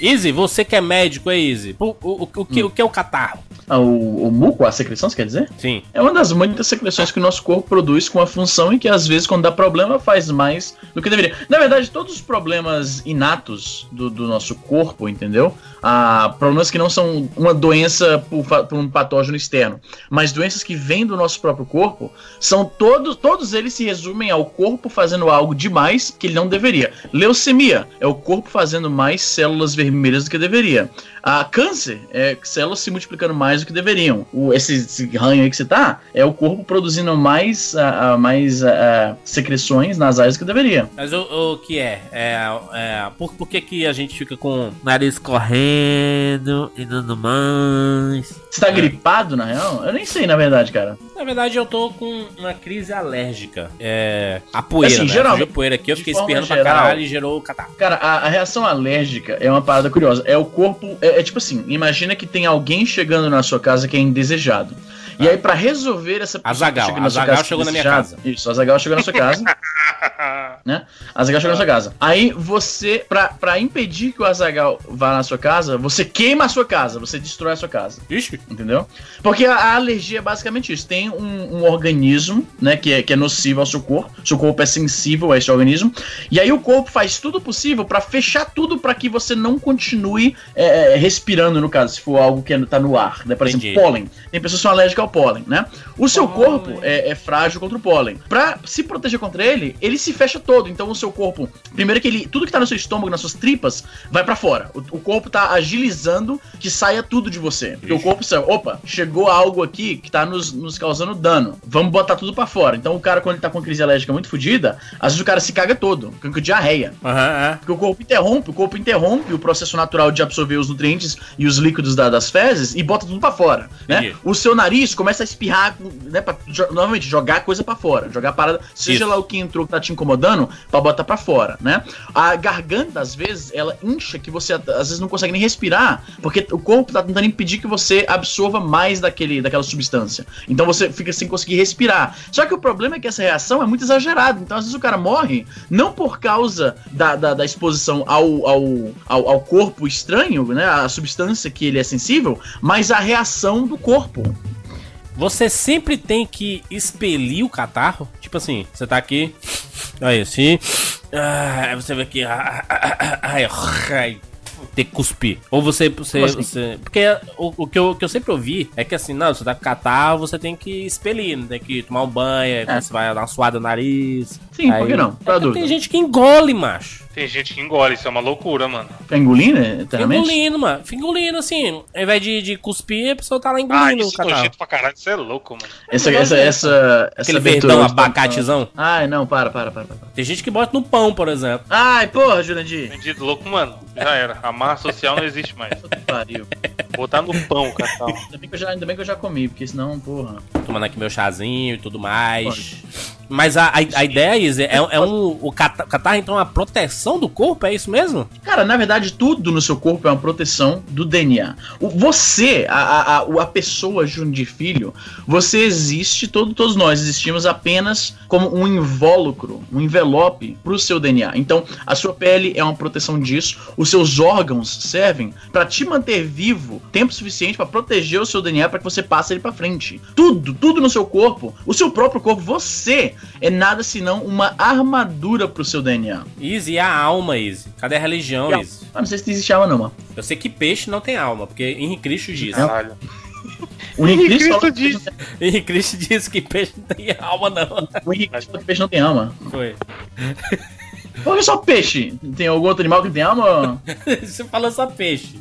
Easy, você que é médico, é Easy. O, o, o, que, o que é o catarro? Ah, o, o muco, a secreção, você quer dizer? Sim. É uma das muitas secreções que o nosso corpo produz com a função e que às vezes, quando dá problema, faz mais do que deveria. Na verdade, todos os problemas inatos do, do nosso corpo, entendeu? Ah, problemas que não são uma doença por, por um patógeno externo, mas doenças que vêm do nosso próprio corpo, são todos, todos eles se resumem ao corpo fazendo algo demais que ele não deveria. Leucemia é o corpo fazendo mais células vermelhas do que deveria. A câncer é células se multiplicando mais do que deveriam. O, esse, esse ranho aí que você tá é o corpo produzindo mais, ah, ah, mais ah, secreções nas áreas que deveria. Mas o, o que é? É, é por, por que, que a gente fica com o nariz correndo e tudo mais? Você tá gripado, na real? Eu nem sei, na verdade, cara. Na verdade, eu tô com uma crise alérgica. É. A poeira. Assim, né? geralmente, Fugiu poeira aqui, eu fiquei espirrando pra geral- caralho e gerou catarro. Cara, a, a reação alérgica é uma parada curiosa. É o corpo. É, é tipo assim: imagina que tem alguém chegando na sua casa que é indesejado. E aí, pra resolver essa que sua Azaghal casa chegou na minha casa. Isso, Azagal chegou na sua casa. né? Azagal chegou na sua casa. Aí você, pra, pra impedir que o Azagal vá na sua casa, você queima a sua casa, você destrói a sua casa. Ixi. Entendeu? Porque a, a alergia é basicamente isso. Tem um, um organismo, né, que é, que é nocivo ao seu corpo. Seu corpo é sensível a esse organismo. E aí o corpo faz tudo possível pra fechar tudo pra que você não continue é, é, respirando, no caso, se for algo que é- tá no ar. Né? Por Entendi. exemplo, pólen. Tem pessoas que são alérgicas ao pólen, né? O seu Pólen. corpo é, é frágil contra o pólen. Pra se proteger contra ele, ele se fecha todo. Então o seu corpo, primeiro que ele, tudo que tá no seu estômago, nas suas tripas, vai pra fora. O, o corpo tá agilizando que saia tudo de você. Porque o corpo sabe, opa, chegou algo aqui que tá nos, nos causando dano. Vamos botar tudo pra fora. Então o cara, quando ele tá com crise alérgica muito fodida, às vezes o cara se caga todo, fica com diarreia. Aham, é. Porque o corpo interrompe, o corpo interrompe o processo natural de absorver os nutrientes e os líquidos da- das fezes e bota tudo pra fora, né? O seu nariz começa a espirrar, né, pra, novamente, jogar coisa pra fora, jogar parada, seja Isso. lá o que entrou que tá te incomodando, pra botar pra fora, né? A garganta, às vezes, ela incha que você, às vezes, não consegue nem respirar, porque o corpo tá tentando impedir que você absorva mais daquele, daquela substância. Então você fica sem conseguir respirar. Só que o problema é que essa reação é muito exagerada. Então, às vezes, o cara morre não por causa da, da, da exposição ao, ao, ao, ao corpo estranho, né? A substância que ele é sensível, mas a reação do corpo. Você sempre tem que expelir o catarro? Tipo assim, você tá aqui. Aí, assim. Ah, aí você vê aqui. ah, ah, ah, Ai, ai, ter que cuspir. Ou você. você, assim? você- porque o, o que eu, o que eu sempre ouvi é que assim, não, você tá com catarro, você tem que expelir, não tem que tomar um banho, É. você vai dar uma suada no nariz. Sim, aí, por que não? É Pra dúvida. tem gente que engole, macho. Tem gente que engole, isso é uma loucura, mano. Fica engolindo, né, eternamente? engolindo, mano. Fica engolindo assim. Ao invés de, de cuspir, a pessoa tá lá Ah, engolindo isso o é catarro. nojento pra caralho, isso é louco, mano. Essa, essa, essa, essa Aquele verdão abacatezão. Ai, não, para, para, para, para. Tem gente que bota no pão, por exemplo. Ai, porra, Jurandir. Vendido louco, mano. Já era. A marra social não existe mais. Pariu. Botar no pão, catal. Ainda bem, que eu já, ainda bem que eu já comi, porque senão, porra. tomando aqui meu chazinho e tudo mais. Mas a, a, a ideia, Izzy, é, é um. O cata- catarro, então, é uma proteção do corpo, é isso mesmo? Cara, na verdade, tudo no seu corpo é uma proteção do DNA. O, você, a, a, a, pessoa Jurandir Filho, você existe, todo, todos nós existimos apenas como um invólucro, um envelope pro seu DNA. Então, a sua pele é uma proteção disso, os seus órgãos servem pra te manter vivo tempo suficiente pra proteger o seu DNA pra que você passe ele pra frente. Tudo, tudo no seu corpo, o seu próprio corpo, você é nada senão uma armadura pro seu DNA. Izzy, e a alma, Izzy? Cadê a religião, E a- Izzy? Ah, não sei se existe alma não, mano. Eu sei que peixe não tem alma, porque Henrique Cristo diz. Caralho. O Henrique Cristo Cristo diz. Henrique Cristo diz que peixe não tem alma, não. O Henrique Cristo falou que peixe não tem alma. Foi. Por que só peixe? Tem algum outro animal que tem alma? Você falou só peixe.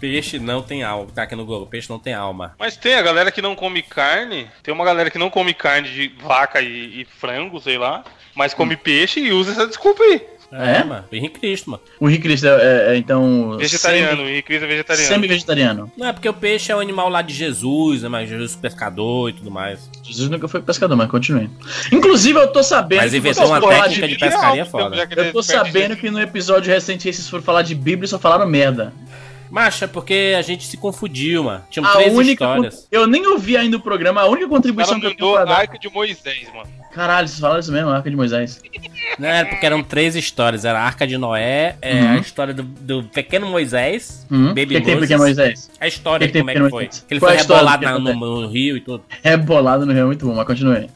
Peixe não tem alma. Tá aqui no Google. Peixe não tem alma. Mas tem a galera que não come carne. Tem uma galera que não come carne de vaca e, e frango, sei lá. Mas come peixe e usa essa desculpa aí. É? mano. Henrique Cristo, mano. O Henrique Cristo é, é, é, então. Vegetariano, o Henrique Cristo é vegetariano. Semi-vegetariano. Não é porque o peixe é o animal lá de Jesus, né? Mas Jesus pescador e tudo mais. Jesus nunca foi pescador, mas continue. Inclusive, eu tô sabendo. Mas que inventou uma técnica de Bíblia. pescaria foda. já que ele Eu tô é de sabendo que no episódio recente vocês foram falar de Bíblia e só falaram merda. Macho, é porque a gente se confundiu, mano. Tinham A três única. histórias. Eu nem ouvi ainda o programa, a única contribuição que eu tenho pra a dar. arca de Moisés, mano. Caralho, vocês falaram isso mesmo, a Arca de Moisés. Não, era porque eram três histórias. Era a Arca de Noé, é, Uhum. a história do, do pequeno Moisés, Hum? O Baby que, que tem Moses. Pequeno Moisés? A história, Que que tem como é que Pequeno foi. Moisés? Que ele foi é rebolado do na- no, no rio e tudo. Rebolado no Rio é muito bom, mas continue.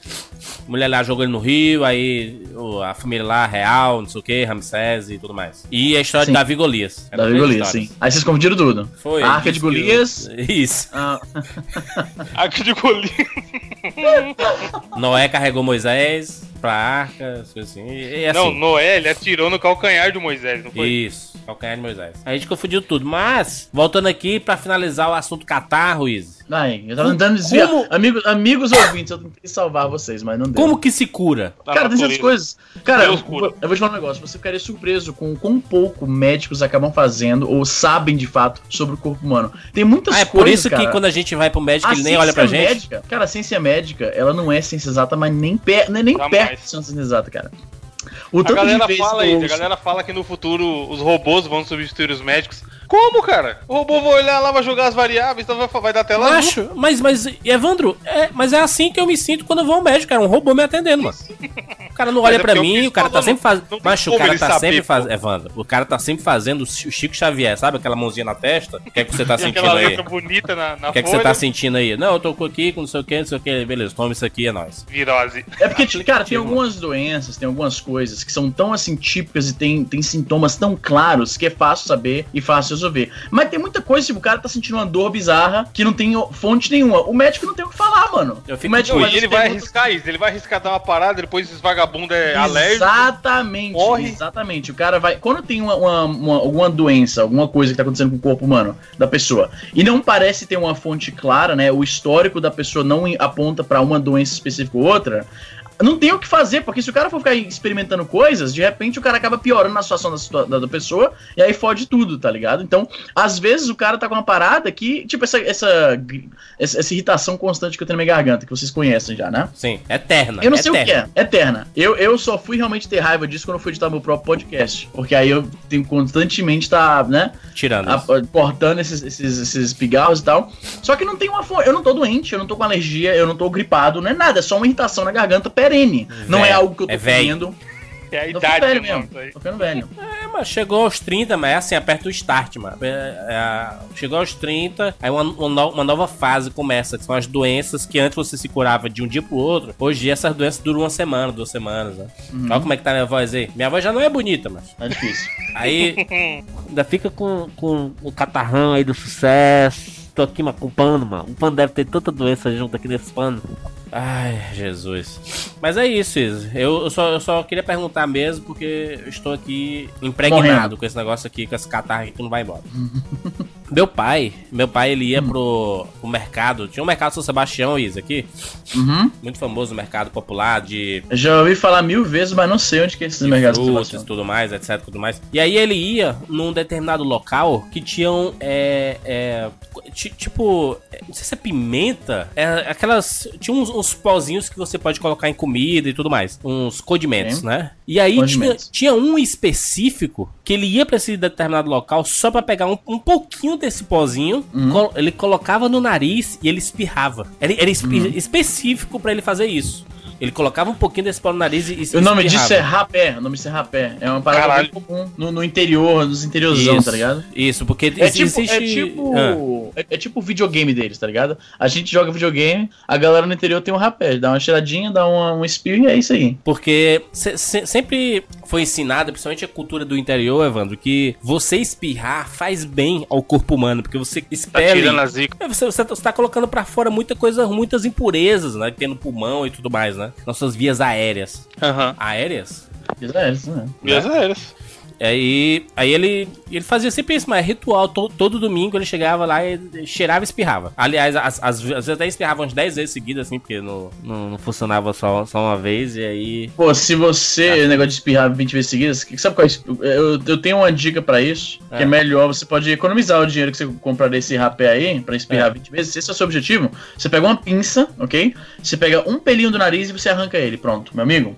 mulher lá jogou ele no rio, aí a família lá, real, não sei o que, Ramsés e tudo mais. E a história Sim. de Davi Golias. Davi Golias, sim. Aí vocês confundiram tudo. Foi. A Arca de que- Golias. Isso. Ah, Arca de Golias. Noé carregou Moisés pra arca, assim. E, e assim. Não, Noé, ele atirou no calcanhar do Moisés, não foi? Isso, calcanhar de Moisés. A gente confundiu tudo. Mas, voltando aqui pra finalizar o assunto Catar, Ruiz. Ai, eu tava tentando desviar. Como- Amigos, amigos ouvintes, eu tentei salvar vocês, mas não deu. Como que se cura? Da Cara, tem certas natureza. coisas. Cara, eu, eu vou te falar um negócio. Você ficaria surpreso com o quão pouco médicos acabam fazendo ou sabem de fato sobre o corpo humano. Tem muitas Ah, é coisas. por isso cara. que quando a gente vai pro médico, A ele nem olha pra ciência gente. Médica, cara, a ciência médica, ela não é ciência exata, mas nem, per, nem, nem perto de ciência exata, cara. O A galera fala isso, a galera fala que no futuro os robôs vão substituir os médicos. Como, cara? O robô vai olhar lá, vai jogar as variáveis, então vai, vai dar tela azul. Macho, mas, mas, Evandro, é, mas é assim que eu me sinto quando eu vou ao médico, cara. Um robô me atendendo, mano. O cara não olha Mas é pra mim, o cara tá sempre fazendo. Macho, o cara tá sempre fazendo. Evandro, o cara tá sempre fazendo o Chico Xavier, sabe? Aquela mãozinha na testa. O que é que você tá sentindo aquela aí? letra bonita na, na O que é que você tá sentindo aí? Não, eu tô com aqui, com não sei o que, não sei o que. Beleza, toma isso aqui, é nóis. Virose. É porque, cara, tem algumas doenças, tem algumas coisas que são tão assim típicas e tem, tem sintomas tão claros que é fácil saber e fácil resolver. Mas tem muita coisa, tipo, o cara tá sentindo uma dor bizarra que não tem fonte nenhuma. O médico não tem o que falar, mano. Eu fico- o médico Não, e ele vai perguntas- arriscar isso, ele vai arriscar dar uma parada, depois esses vagabundos é alérgico. Exatamente, morre. exatamente. O cara vai. Quando tem uma, uma- uma- alguma doença, alguma coisa que tá acontecendo com o corpo humano da pessoa, e não parece ter uma fonte clara, né? O histórico da pessoa não aponta pra uma doença específica ou outra. Não tem o que fazer, porque se o cara for ficar experimentando coisas, de repente o cara acaba piorando a situação da, da, pessoa e aí fode tudo, tá ligado? Então, às vezes o cara tá com uma parada que, tipo, essa, essa, essa, irritação constante que eu tenho na minha garganta, que vocês conhecem já, né? Sim, eterna. Eu não sei o eterna. que é, eterna. Eu, eu só fui realmente ter raiva disso quando eu fui editar meu próprio podcast. Porque aí eu tenho constantemente tá, né, Tirando. a- cortando esses, esses, esses pigarros e tal. Só que não tem uma. Eu não tô doente, eu não tô com alergia, eu não tô gripado, não é nada, é só uma irritação na garganta perene. Não é algo que eu tô é comendo. É a Eu tô idade velho mesmo. Tô ficando velho. É, mas chegou aos 30, mas é assim, aperta o start, mano. É, é, chegou aos 30, aí uma, uma no- uma nova fase começa, que são as doenças que antes você se curava de um dia pro outro. Hoje essas doenças duram uma semana, duas semanas, né? Uhum. Olha como é que tá minha voz aí. Minha voz já não é bonita, mas. Tá difícil. Aí ainda fica com, com o catarrão aí do sucesso. Tô aqui, mas com pano, mano. O pano deve ter tanta doença junto aqui nesse pano. Ai, Jesus. Mas é isso, Izzy. Eu, eu, só, eu só queria perguntar mesmo, porque eu estou aqui impregnado Morrendo. com esse negócio aqui, com esse catarro que não vai embora. meu pai, meu pai, ele ia pro, pro mercado. Tinha um mercado São Sebastião, Izzy, aqui. Uhum. Muito famoso, mercado popular de Eu já ouvi falar mil vezes, mas não sei onde que é esses mercados que frutas e tudo mais, etc, tudo mais. E aí ele ia num determinado local que tinham, é, é, ti- tipo, não sei se é pimenta, é, aquelas, tinha uns, uns pozinhos que você pode colocar em comida e tudo mais, uns condimentos, Ok. né? E aí tinha, Condimentos. tinha um específico que ele ia pra esse determinado local só pra pegar um, um pouquinho desse pozinho, Uhum. col- ele colocava no nariz e ele espirrava. Era, era espe- Uhum. específico pra ele fazer isso. Ele colocava um pouquinho desse pó no nariz e, e O nome espirrava. disso é rapé. O nome disso é rapé. É uma parada Caralho. bem comum no, no interior, nos interiorzão, Isso, tá ligado? Isso, porque É tipo, existe. é, tipo, Ah, é, é tipo o videogame deles, tá ligado? A gente joga videogame, a galera no interior tem um rapé, dá uma cheiradinha, dá uma, um espirro e é isso aí. porque se- se- sempre foi ensinado, principalmente a cultura do interior, Evandro, que você espirrar faz bem ao corpo humano, porque você Tá expele. tirando a zica. É, Você, você, tá- você tá colocando pra fora muita coisa, muitas impurezas, né? Que tem no pulmão e tudo mais, né? Nossas vias aéreas. Aham. Aéreas? É isso, né? Vias aéreas. Aí, aí ele, ele fazia sempre isso, mas é ritual. To- todo domingo ele chegava lá e cheirava e espirrava. Aliás, às vezes até espirrava umas 10 vezes seguidas, assim, porque não, não, não funcionava só, só uma vez. E aí. Pô, se você, negócio de espirrar 20 vezes seguidas, sabe qual é? Eu, eu tenho uma dica pra isso, que é É. melhor, você pode economizar o dinheiro que você comprar desse rapé aí, pra espirrar É. 20 vezes, se esse é o seu objetivo, você pega uma pinça, ok? Você pega um pelinho do nariz e você arranca ele, pronto, meu amigo.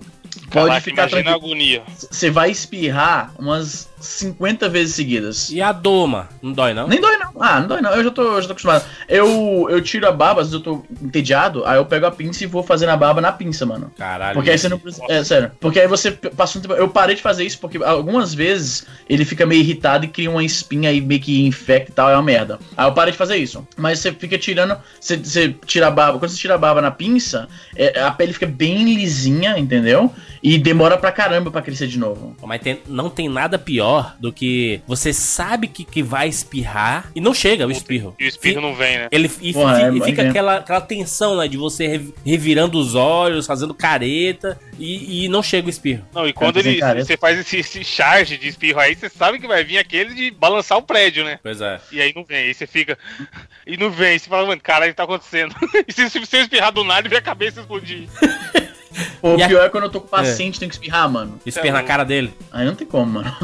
Pode Caraca, ficar imagina tranquilo. agonia. Você vai espirrar umas 50 vezes seguidas. E a doma? Não dói, não? Nem dói, não. Ah, não dói, não. Eu já tô, eu já tô acostumado. Eu, eu tiro a barba, às vezes eu tô entediado, aí eu pego a pinça e vou fazendo a barba na pinça, mano. Caralho. Porque aí você não precisa. É, sério. Porque aí você passa um tempo. Eu parei de fazer isso porque algumas vezes ele fica meio irritado e cria uma espinha aí meio que infecta e tal, é uma merda. Aí eu parei de fazer isso. Mas você fica tirando. Você, você tira a barba. Quando você tira a barba na pinça, é, a pele fica bem lisinha, entendeu? E demora pra caramba pra crescer de novo. Mas tem- não tem nada pior do que você sabe que, que vai espirrar e não chega o espirro. E o espirro não vem, né? Ele e, Porra, fi- é- e fica é- aquela, aquela tensão, né? De você rev- revirando os olhos, fazendo careta e, e não chega o espirro. Não, e quando ele, você faz esse, esse charge de espirro aí, você sabe que vai vir aquele de balançar o prédio, né? Pois é. E aí não vem, aí você fica. E não vem, você fala, mano, caralho, o que tá acontecendo? E se se você espirrar do nada e ver a cabeça explodir. O E a- pior é quando eu tô com o paciente e tenho que espirrar, mano. Espirra na cara dele. Aí não tem como, mano.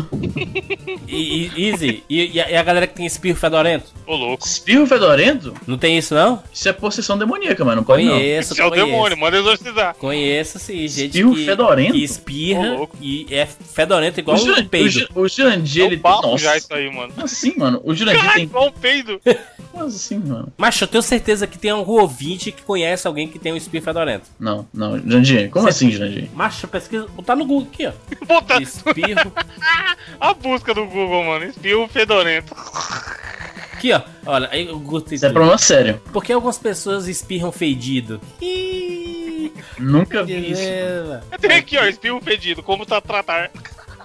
E, e- easy. E, e a, e a galera que tem espirro fedorento? Ô, louco. Espirro fedorento? Não tem isso, não? Isso é possessão demoníaca, mano. Não pode não. Conheço, Esse é o demônio, manda exorcizar. Conheço, sim. Gente Espirro que, fedorento? que espirra Ô, e é fedorento igual O, um o, peido. Ju- o Jurandir, É ele um bafo Nossa. já isso aí, mano. Como assim, mano? O Jurandir tem. igual um peido. Como assim, mano? Mas eu tenho certeza que tem algum ouvinte que conhece alguém que tem um espirro fedorento. Não, não. Jurandir, como assim, Jurandir? Macho, pesquisa. Botar no Google aqui, ó. Puta, Espirro. a busca do Google, mano. Espirro fedorento. Aqui, ó. Olha, aí o tem Isso é problema sério. Por que algumas pessoas espirram fedido? Ih, Nunca vi isso. beleza. Tem aqui, ó, espirro fedido, como tá tratar.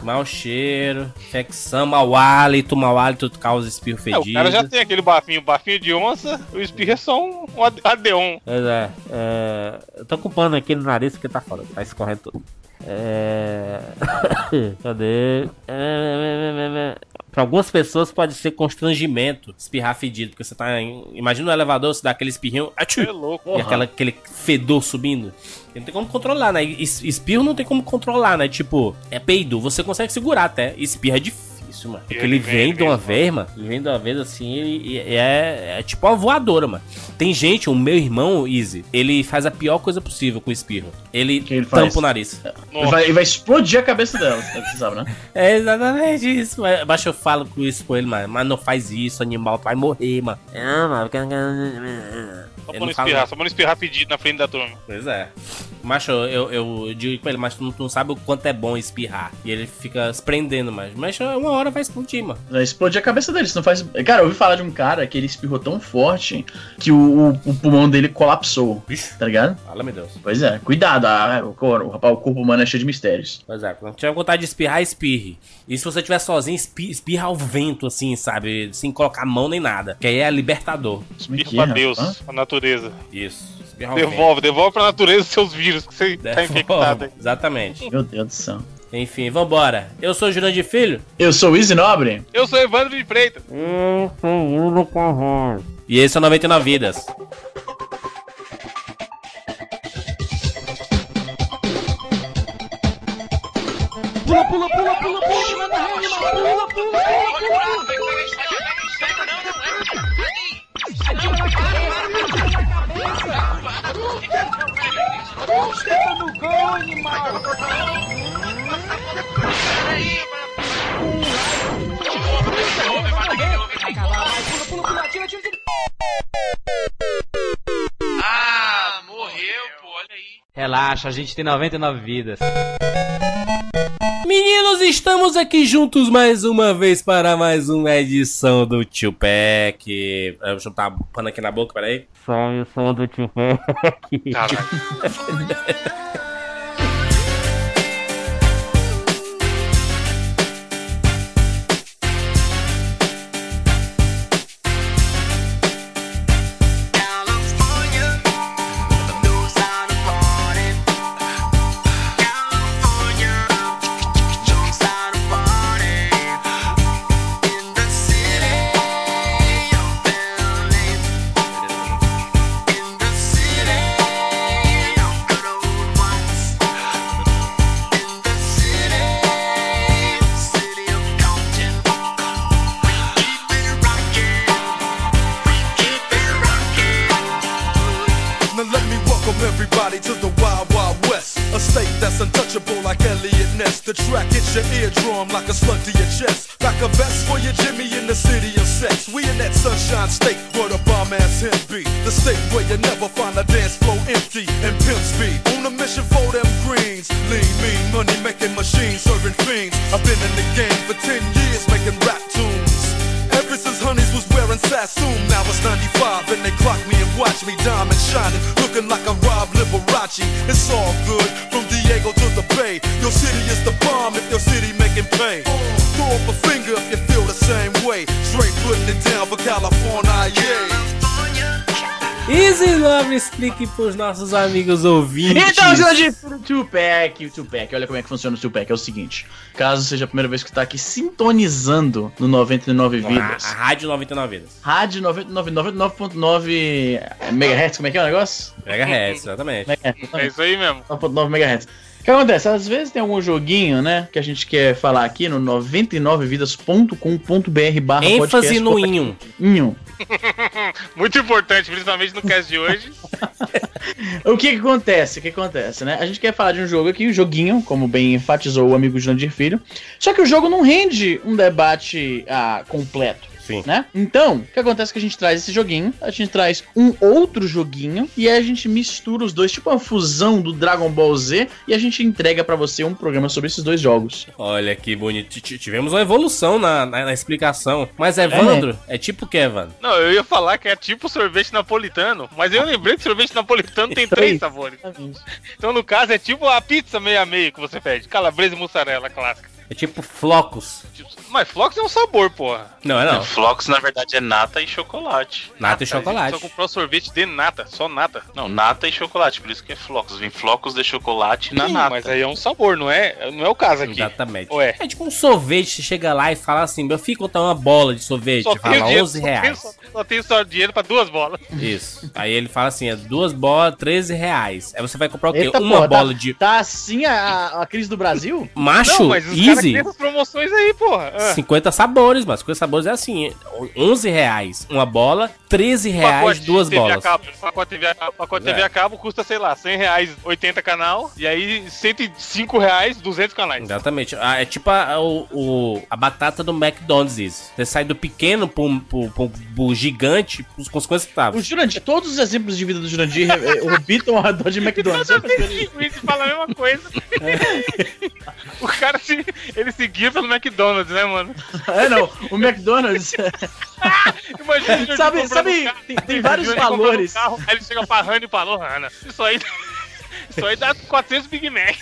Mau cheiro, infecção, mau hálito, mau hálito causa espirro É, fedido. o cara já tem aquele bafinho, bafinho de onça, o espirro é só um, um ade- adeon. Pois é, é, eu tô com pano aqui no nariz porque tá foda, tá escorrendo tudo. É... Cadê? É... Pra algumas pessoas pode ser constrangimento espirrar fedido, porque você tá em... Imagina no elevador, você dá aquele espirrinho, Você é louco. e aquela, aquele fedor subindo. Não tem como controlar, né? Es- Espirro não tem como controlar, né? Tipo, é peido, você consegue segurar até. Espirro é difícil, mano. Porque Ele ele vem, vem de uma vez, mano. Ele vem de uma vez assim, ele e é, é tipo uma voadora, mano. Tem gente, o meu irmão, Easy, ele faz a pior coisa possível com o espirro. Ele, ele tampa faz? o nariz. Ele vai, ele vai explodir a cabeça dela, você sabe, né? É exatamente isso, mas mas eu falo com isso com ele, mano. Mas não faz isso, animal, tu vai morrer, mano. É, mano. Só pra não espirrar, só pra não espirrar pedido na frente da turma. Pois é. Macho, eu, eu digo pra ele, mas tu não, tu não sabe o quanto é bom espirrar. E ele fica se prendendo, mas, mas uma hora vai explodir, mano. Vai explodir a cabeça dele. Não faz. Cara, eu ouvi falar de um cara que ele espirrou tão forte que o, o- o pulmão dele colapsou. Bicho. Tá ligado? Fala, meu Deus. Pois é, cuidado. ah, o, o, rapaz, o corpo humano é cheio de mistérios. Pois é, quando tiver vontade de espirrar, espirre. E se você estiver sozinho, espi- espirra ao vento, assim, sabe? Sem colocar a mão nem nada. Que aí é libertador. Espirra pra Deus, rapaz? pra natureza. Isso. Espirra ao vento. Devolve, devolve pra natureza os seus vírus que você tá Devolve. infectado aí. Exatamente. Meu Deus do céu. Enfim, vambora. Eu sou o Jurandir Filho. Eu sou o Easy Nobre. Eu sou Evandro de Freitas. E esse é o 99 Vidas. Ah, morreu, pô, olha aí. Relaxa, a gente tem 99 vidas. Meninos, estamos aqui juntos mais uma vez para mais uma edição do Tio Pack. Deixa eu botar o pano aqui na boca, peraí. Só o som do Tio Pack. pros nossos amigos ouvintes. Então, Jurandir, o Tupac, o Tupac, olha como é que funciona o Tupac. É o seguinte: caso seja a primeira vez que tá aqui sintonizando no 99 a, Vidas, a Rádio 99 Vidas. rádio 99, 99.9 MHz, como é que é o negócio? Megahertz, exatamente. MHz, É isso aí mesmo. 9.9 MHz. O que acontece? Às vezes tem algum joguinho, né, que a gente quer falar aqui no 99vidas.com.br barra ênfase no podcast. inho. Inho. Muito importante, principalmente no cast de hoje. O que que acontece? O que que acontece, né? A gente quer falar de um jogo aqui, um joguinho, como bem enfatizou o amigo Jandir Filho. Só que o jogo não rende um debate ah, completo. Sim. Né? Então, o que acontece é que a gente traz esse joguinho, a gente traz um outro joguinho e aí a gente mistura os dois, tipo uma fusão do Dragon Ball Z, e a gente entrega pra você um programa sobre esses dois jogos. Olha que bonito. T- Tivemos uma evolução na, na, na explicação. Mas Evandro, é, tipo o que, Evandro? Não, eu ia falar que é tipo sorvete napolitano, mas eu lembrei que sorvete napolitano tem três sabores. Então, no caso, é tipo a pizza meia meia que você pede. Calabresa e mussarela clássica. É tipo flocos. Mas flocos é um sabor, porra. Não, é não. Flocos, na verdade, é nata e chocolate. Nata, nata e chocolate. Só comprou sorvete de nata, só nata. Não, nata e chocolate, por isso que é flocos. Vem flocos de chocolate Sim, na nata. Mas aí é um sabor, não é, não é o caso aqui. Exatamente. Ou é? é tipo um sorvete, você chega lá e fala assim, eu fico tá uma bola de sorvete, só fala dinheiro, 11 reais. Só tem, só, só tem só dinheiro pra duas bolas. Isso. Aí ele fala assim, é duas bolas, 13 reais. Aí você vai comprar o quê? Eita, uma porra, tá- bola tá, de... Tá assim a, a crise do Brasil? Macho, não, mas isso 15. essas promoções aí, porra. Ah. 50 sabores, mas 50 sabores é assim, 11 reais uma bola 13 reais Pacote duas TV bolas. A cabo, pacote TV a cabo, pacote TV É. a cabo custa, sei lá, 100 reais 80 canal, e aí 105 reais 200 canais. Exatamente. Ah, É tipo a, o, o- a batata do McDonald's isso. Você sai do pequeno pro, pro, pro, pro gigante com consequências que O tava. Jurandir, todos os exemplos de vida do Jurandir eh, orbitam ao redor de McDonald's. O Luiz fala a mesma coisa. o cara se, ele seguia pelo McDonald's, né, mano? É, não. O McDonald's. Imagina o Sabe- comprando sabe, carro, tem- tem vários valores. Carro, aí ele chega pra Hannah e falou, Hannah, isso aí... Isso aí dá 400 Big Mac.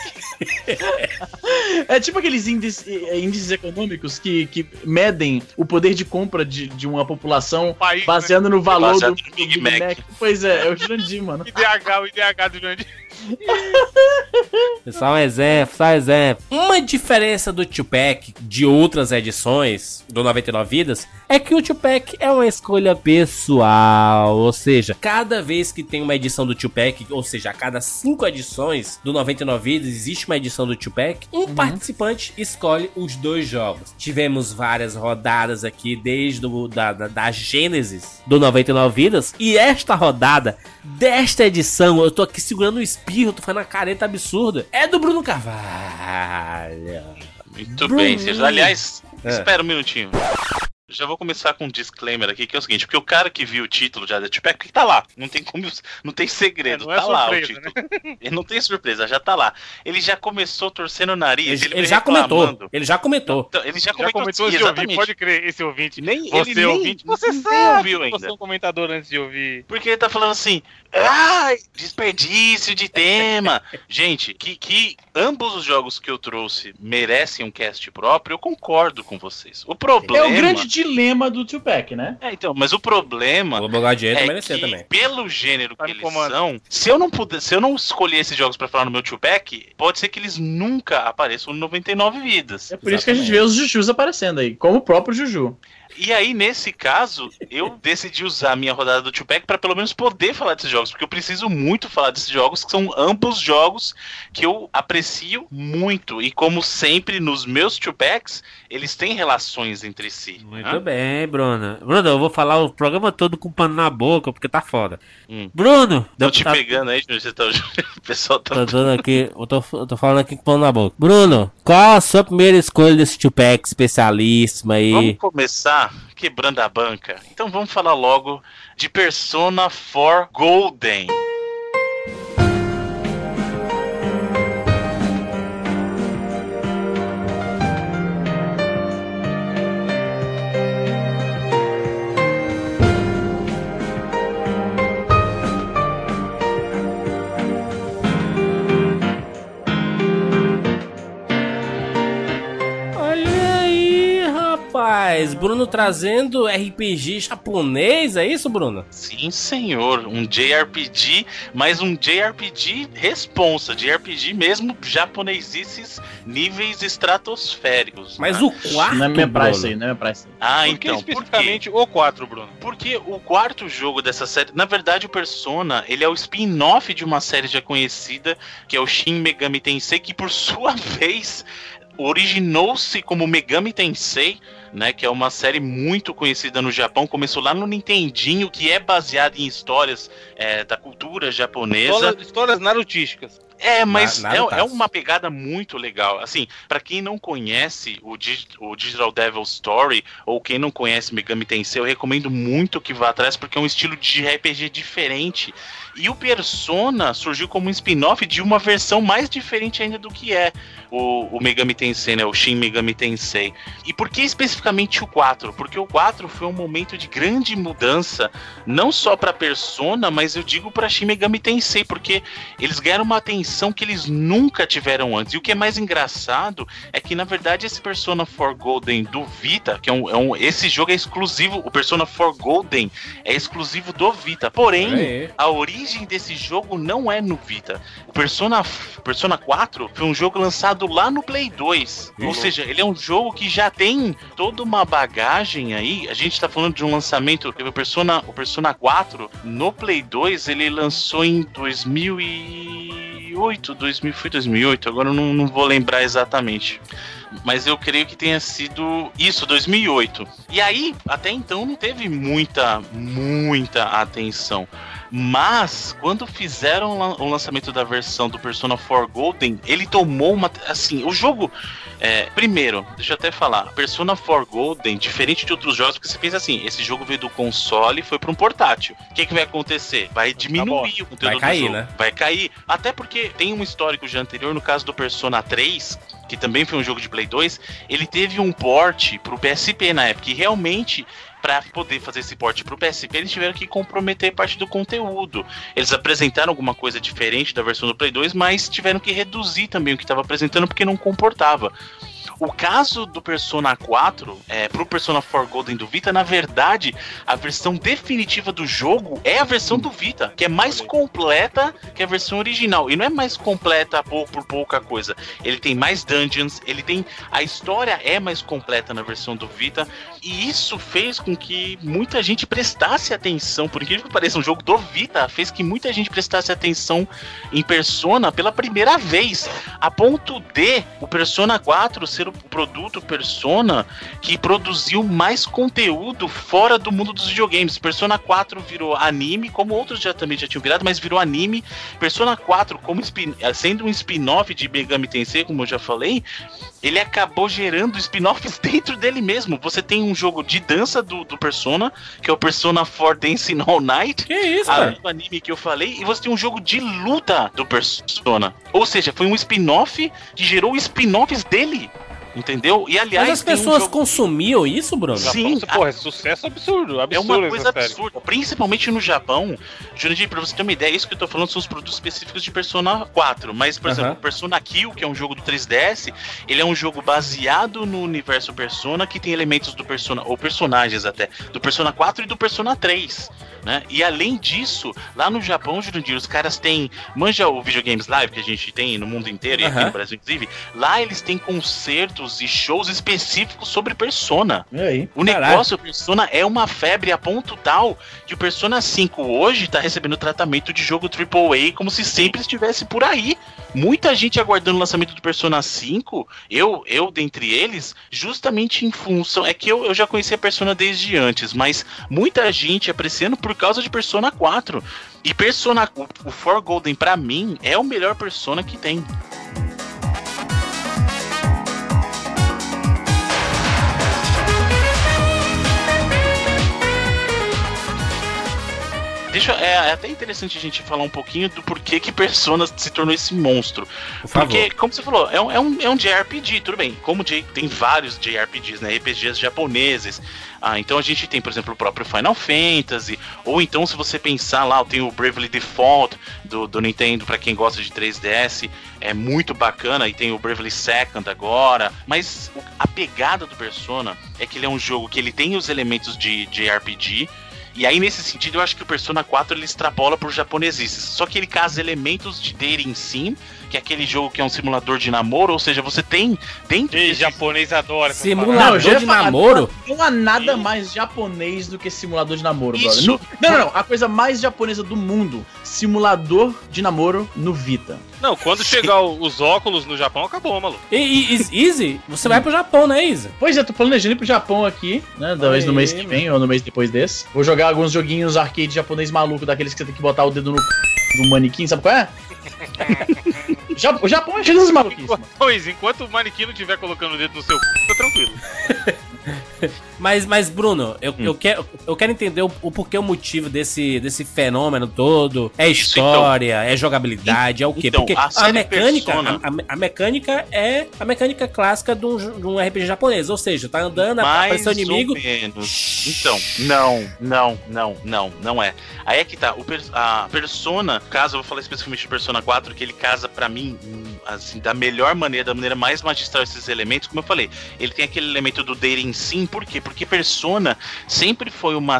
É tipo aqueles índices, eh, índices econômicos que, que medem o poder de compra de, de uma população País, né? baseando no valor Baseado do, do Big Mac. Pois é, é o Jurandir, mano. IDH, o IDH do Jurandir. Só um exemplo, só um exemplo. Uma diferença do Tupac de outras edições do 99 Vidas é que o Tupac é uma escolha pessoal. Ou seja, cada vez que tem uma edição do Tupac, ou seja, a cada cinco edições do 99 Vidas existe uma edição do Tupac, um participante escolhe os dois jogos. Tivemos várias rodadas aqui desde o, da, da, da Gênesis do 99 Vidas e esta rodada desta edição, eu tô aqui segurando o espirro, tô fazendo uma careta absurda, é do Bruno Carvalho. Muito bem, Cês. Aliás, É. espera um minutinho. Já vou começar com um disclaimer aqui, que é o seguinte, porque o cara que viu o título já da Tupac, tá lá. Não tem como. Não tem segredo, É, não é tá lá o surpresa, título. Ele não tem surpresa, já tá lá. Ele já começou torcendo o nariz. Ele, Ele, ele já comentou, ele já comentou. Então, ele já Já comentou, comentou sim, antes de ouvir, exatamente. pode crer, esse ouvinte. Nem, Você ele nem, ouvinte, você nem sabe ouviu que ainda. você é um comentador antes de ouvir. Porque ele tá falando assim, ai, desperdício de tema. Gente, que, que ambos os jogos que eu trouxe merecem um cast próprio, eu concordo com vocês. O É problema... o grande dilema do Tupac, né? É, então, mas o problema O Globo Gladiator é merecer que, também. pelo gênero que eles são, se eu não puder, se eu não escolher esses jogos pra falar no meu Tupac, pode ser que eles nunca apareçam no 99 vidas. É por isso que a gente vê os Jujus aparecendo aí, como o próprio Juju. E aí, nesse caso, eu decidi usar a minha rodada do Tupac pra pelo menos poder falar desses jogos, porque eu preciso muito falar desses jogos, que são ambos jogos que eu aprecio muito. E como sempre, nos meus two-packs, eles têm relações entre si. Muito né? bem, Bruno. Bruno, eu vou falar o programa todo com pano na boca, porque tá foda. Hum. Bruno! Tô te tá- pegando aí, Júnior, tá... o pessoal tá... Tô dando aqui, eu tô, eu tô falando aqui com pano na boca. Bruno, qual a sua primeira escolha desse two-pack especialíssimo aí? Vamos começar quebrando a banca. Então vamos falar logo de Persona 4 Golden. Bruno trazendo RPG japonês, é isso, Bruno? Sim, senhor. Um JRPG, mas um JRPG responsa. JRPG mesmo, japonesices, níveis estratosféricos. Mas né? o quarto, Não é minha praia isso aí, não é minha praia isso aí. Ah, Por que então. Por quê? especificamente o 4, Bruno? Porque o quarto jogo dessa série, na verdade, o Persona, ele é o spin-off de uma série já conhecida, que é o Shin Megami Tensei, que por sua vez originou-se como Megami Tensei, né, que é uma série muito conhecida no Japão, começou lá no Nintendinho, que é baseado em histórias é, da cultura japonesa. Histórias, histórias narutísticas. É, mas Na- é, é uma pegada muito legal. Assim, pra quem não conhece o, Dig- o Digital Devil Story, ou quem não conhece Megami Tensei, eu recomendo muito que vá atrás, porque é um estilo de RPG diferente. E o Persona surgiu como um spin-off de uma versão mais diferente ainda do que é o, o Megami Tensei, né? O Shin Megami Tensei. E por que especificamente o 4? Porque o 4 foi um momento de grande mudança, não só pra Persona, mas eu digo pra Shin Megami Tensei, porque eles ganharam uma atenção que eles nunca tiveram antes. E o que é mais engraçado é que, na verdade, esse Persona 4 Golden do Vita, que é um, é um- Esse jogo é exclusivo, o Persona 4 Golden é exclusivo do Vita. Porém, a origem desse jogo não é no Vita. O Persona, Persona 4 foi um jogo lançado lá no Play 2. Ou seja, ele é um jogo que já tem toda uma bagagem aí. A gente tá falando de um lançamento. O Persona, o Persona 4 no Play 2 ele lançou em 2008. 2000, foi 2008, agora eu não, não vou lembrar exatamente. Mas eu creio que tenha sido isso, 2008. E aí, até então, não teve muita, muita atenção. Mas, quando fizeram o lançamento da versão do Persona 4 Golden, ele tomou uma. Assim, o jogo. é, primeiro, deixa eu até falar. Persona 4 Golden, diferente de outros jogos, porque você pensa assim: esse jogo veio do console e foi para um portátil. O que, que vai acontecer? Vai diminuir o conteúdo Vai cair, do jogo. né? Vai cair. Até porque tem um histórico já anterior, no caso do Persona 3, que também foi um jogo de Play 2, ele teve um port pro PSP na época. E realmente, para poder fazer esse port pro PSP, eles tiveram que comprometer parte do conteúdo. Eles apresentaram alguma coisa diferente da versão do Play 2, mas tiveram que reduzir também o que estava apresentando porque não comportava. O caso do Persona 4, é, pro Persona 4 Golden do Vita, na verdade, a versão definitiva do jogo é a versão do Vita, que é mais completa que a versão original. E não é mais completa por, por pouca coisa. Ele tem mais dungeons, ele tem. A história é mais completa na versão do Vita. E isso fez com que muita gente prestasse atenção. Por incrível que pareça, um jogo do Vita fez que muita gente prestasse atenção em Persona pela primeira vez. A ponto de o Persona 4 ser o produto Persona que produziu mais conteúdo fora do mundo dos videogames. Persona 4 virou anime, como outros já também já tinham virado, mas virou anime. Persona 4, como sendo um spin-off de Megami Tensei, como eu já falei, ele acabou gerando spin-offs dentro dele mesmo. Você tem um jogo de dança do, do Persona, que é o Persona 4 Dancing All Night. Que isso, velho? do anime que eu falei, e você tem um jogo de luta do Persona. Ou seja, foi um spin-off que gerou spin-offs dele. Entendeu? E aliás, Mas as tem um pessoas jogo- consumiam isso, Bruno? Sim, Japão, porra, é sucesso absurdo, é absurdo uma essa coisa absurda, principalmente no Japão. Jurandir, pra você ter uma ideia, isso que eu tô falando são os produtos específicos de Persona 4. Mas, por Aham. exemplo, Persona Kill, que é um jogo do 3DS, ele é um jogo baseado no universo Persona, que tem elementos do Persona, ou personagens até, do Persona 4 e do Persona 3. Né? E além disso, lá no Japão, Jurandir, os caras têm. Manja o videogames live que a gente tem no mundo inteiro e aqui no Brasil, inclusive. Lá eles têm concertos eventos e shows específicos sobre Persona. E aí? O Caralho. negócio, Persona é uma febre a ponto tal que o Persona 5 hoje tá recebendo tratamento de jogo AAA como se sempre estivesse por aí. Muita gente aguardando o lançamento do Persona 5, eu, eu dentre eles, justamente em função. É que eu, eu já conhecia Persona desde antes, mas muita gente apreciando por causa de Persona 4. E Persona, o, o For Golden, pra mim, é o melhor Persona que tem. Deixa, é, é até interessante a gente falar um pouquinho do porquê que Persona se tornou esse monstro. Por. Porque, como você falou, é um, é um, é um JRPG, tudo bem. Como J, tem vários JRPGs, né? RPGs japoneses. Ah, então a gente tem, por exemplo, o próprio Final Fantasy. Ou então, se você pensar lá, tem o Bravely Default do, do Nintendo, para quem gosta de 3DS. É muito bacana. E tem o Bravely Second agora. Mas a pegada do Persona é que ele é um jogo que ele tem os elementos de JRPG. E aí, nesse sentido, eu acho que o Persona 4 ele extrapola por japonesices. Só que ele casa elementos de dating sim, que é aquele jogo que é um simulador de namoro, ou seja, você tem dentro Ei, desse japonês adora. Simulador. Não, de falar, namoro? Não há nada mais japonês do que simulador de namoro, brother. Isso. No- Não, não, não. A coisa mais japonesa do mundo: simulador de namoro no Vita. Não, quando chegar os óculos no Japão, acabou, maluco. E, e, e- Easy, você vai pro Japão, né, Easy? Pois é, tô planejando ir pro Japão aqui, né? Talvez no mês que vem ou no mês depois desse. Vou jogar alguns joguinhos arcade japonês maluco, daqueles que você tem que botar o dedo no c... do manequim, sabe qual é? O Japão é cheio dessas maluquices. Pois, enquanto o manequim não estiver colocando o dedo no seu c, tá tranquilo. Mas, mas Bruno, eu, Hum. eu, quero, eu quero entender o, o porquê, o motivo desse, desse fenômeno todo. É história, é jogabilidade, é o quê? então, Porque a a, mecânica, Persona- a, a- mecânica é a mecânica clássica de um, de um RPG japonês. Ou seja, tá andando, Mais apareceu ou inimigo. menos. Então, não, não, não, não, não é. Aí é que tá. O a Persona, caso eu vou falar especificamente de Persona 4, que ele casa pra mim, hum, assim, da melhor maneira, da maneira mais magistral esses elementos, como eu falei, ele tem aquele elemento do dating sim, por quê? Porque Persona sempre foi uma,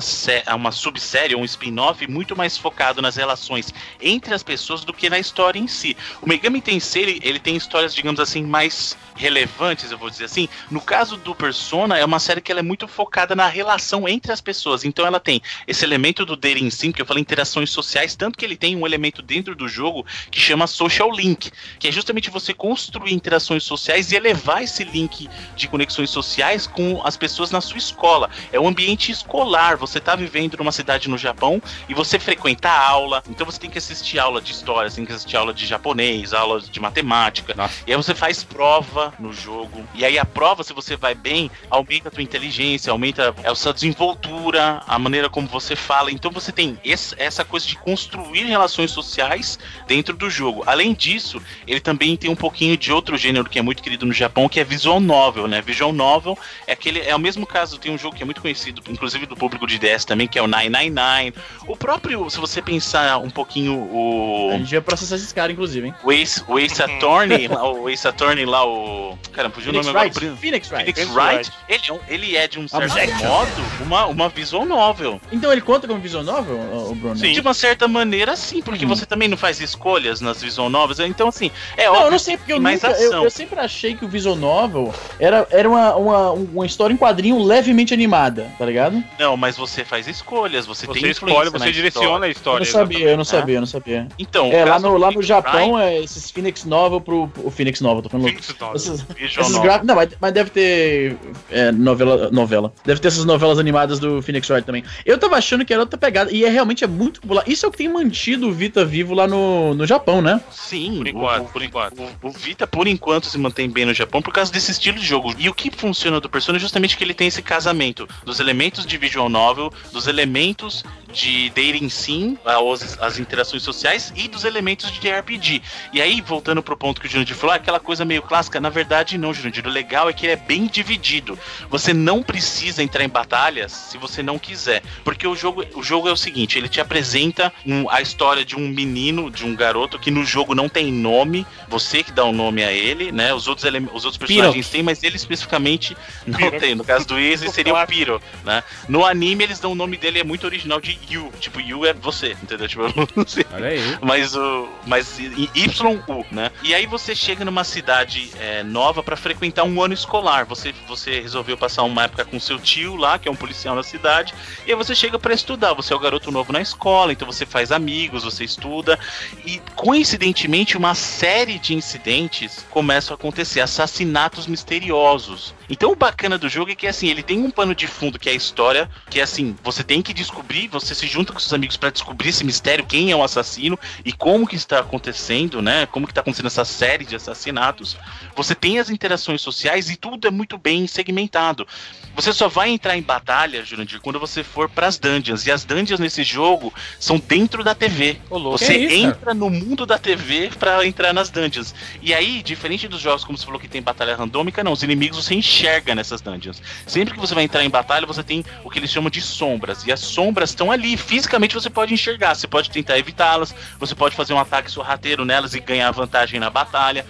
uma subsérie, um spin-off muito mais focado nas relações entre as pessoas do que na história em si. O Megami Tensei, ele, ele tem histórias, digamos assim, mais relevantes, eu vou dizer assim. No caso do Persona, é uma série que ela é muito focada na relação entre as pessoas. Então ela tem esse elemento do dating sim, que eu falei interações sociais, tanto que ele tem um elemento dentro do jogo que chama social link, que é justamente você construir interações sociais e elevar esse link de conexões sociais com as pessoas na sua escola. É um ambiente escolar. Você está vivendo numa cidade no Japão e você frequenta a aula, então você tem que assistir aula de história, você tem que assistir aula de japonês, aula de matemática. Nossa. E aí você faz prova no jogo. E aí a prova, se você vai bem, aumenta a tua inteligência, aumenta a sua desenvoltura, a maneira como você fala. Então você tem esse- essa coisa de construir relações sociais dentro do jogo. Além disso, ele também tem um pouquinho de outro gênero que é muito querido no Japão, que é visual novel, né? Visual novel é aquele é o mesmo caso, tem um jogo que é muito conhecido, inclusive do público de DS também, que é o 999. O próprio, se você pensar um pouquinho o A gente vai processar esses caras, inclusive, hein? o Ace, o Ace Attorney, lá, o Ace Attorney lá, o. Cara, fugiu o nome agora. Wright. Phoenix Phoenix Wright. Phoenix Wright, ele é, ele é de um certo Objection. modo uma, uma visual novel. Então ele conta como visual novel, o, Bruno? Sim. De uma certa maneira, sim, porque Uhum. você também não faz escolhas nas visual novels. Então, assim, é Não, óbvio. eu não sei, porque eu, nunca, eu, eu sempre achei que o visual novel era, era uma, uma, uma história em quadrinho levemente animada, tá ligado? Não, mas você faz escolhas, você, Você tem influência você na direciona a Eu história. não sabia, eu não É. sabia, eu não sabia. Então, É, o lá no, lá no Japão, é esses Phoenix Novel pro. O Phoenix Novel, tô falando. Phoenix Novel. Esses, esses gráficos. Não, mas, mas deve ter. é, novela, novela. Deve ter essas novelas animadas do Phoenix Wright também. Eu tava achando que era outra pegada. E é realmente é muito popular. Isso é o que tem mantido o Vita vivo lá no, no Japão, né? Sim, Por o- enquanto, o- por enquanto. O, o Vita, por enquanto, se mantém bem no Japão por causa desse estilo de jogo. E o que funciona do Persona é justamente que ele tem esse casamento dos elementos de visual novel, dos elementos de dating sim, as, as interações sociais e dos elementos de RPG. E aí, voltando pro ponto que o Jurandir falou, ah, aquela coisa meio clássica, na verdade não, Jurandir. O legal é que ele é bem dividido. Você não precisa entrar em batalhas se você não quiser. Porque o jogo, o jogo é o seguinte, ele te apresenta um- a história de um menino, de um garoto que no jogo não tem nome, você que dá o nome a ele, né? Os outros, os outros personagens têm, mas ele especificamente não Piro. tem. No caso do Easy seria o Piro, né? No anime eles dão o nome dele, é muito original, de You. Tipo, You é você, entendeu? Tipo, eu não sei. Olha aí. Mas o. Mas y- YU, né? E aí você chega numa cidade é, nova pra frequentar um ano escolar. Você, você resolveu passar uma época com seu tio lá, que é um policial na cidade. E aí você chega pra estudar. Você é o garoto novo na escola, então você faz amigos, você estuda. E coincidentemente, uma série de incidentes começam a acontecer, assassinatos misteriosos. Então o bacana do jogo é que assim, ele tem um pano de fundo que é a história, que é assim, você tem que descobrir, você se junta com seus amigos pra descobrir esse mistério, quem é o assassino e como que está acontecendo, né? Como que tá acontecendo essa série de assassinatos. Você tem as interações sociais e tudo é muito bem segmentado. Você só vai entrar em batalha, Jurandir, quando você for pras dungeons. E as dungeons nesse jogo são dentro da TV. Ô, louco. Você isso, cara? entra no mundo da TV pra entrar nas dungeons. E aí, diferente dos jogos como você falou que tem batalha randômica, não, os inimigos você enxerga nessas dungeons. Sempre que você vai entrar em batalha, você tem o que eles chamam de sombras. E as sombras estão ali, fisicamente você pode enxergar. Você pode tentar evitá-las, você pode fazer um ataque sorrateiro nelas e ganhar vantagem na batalha.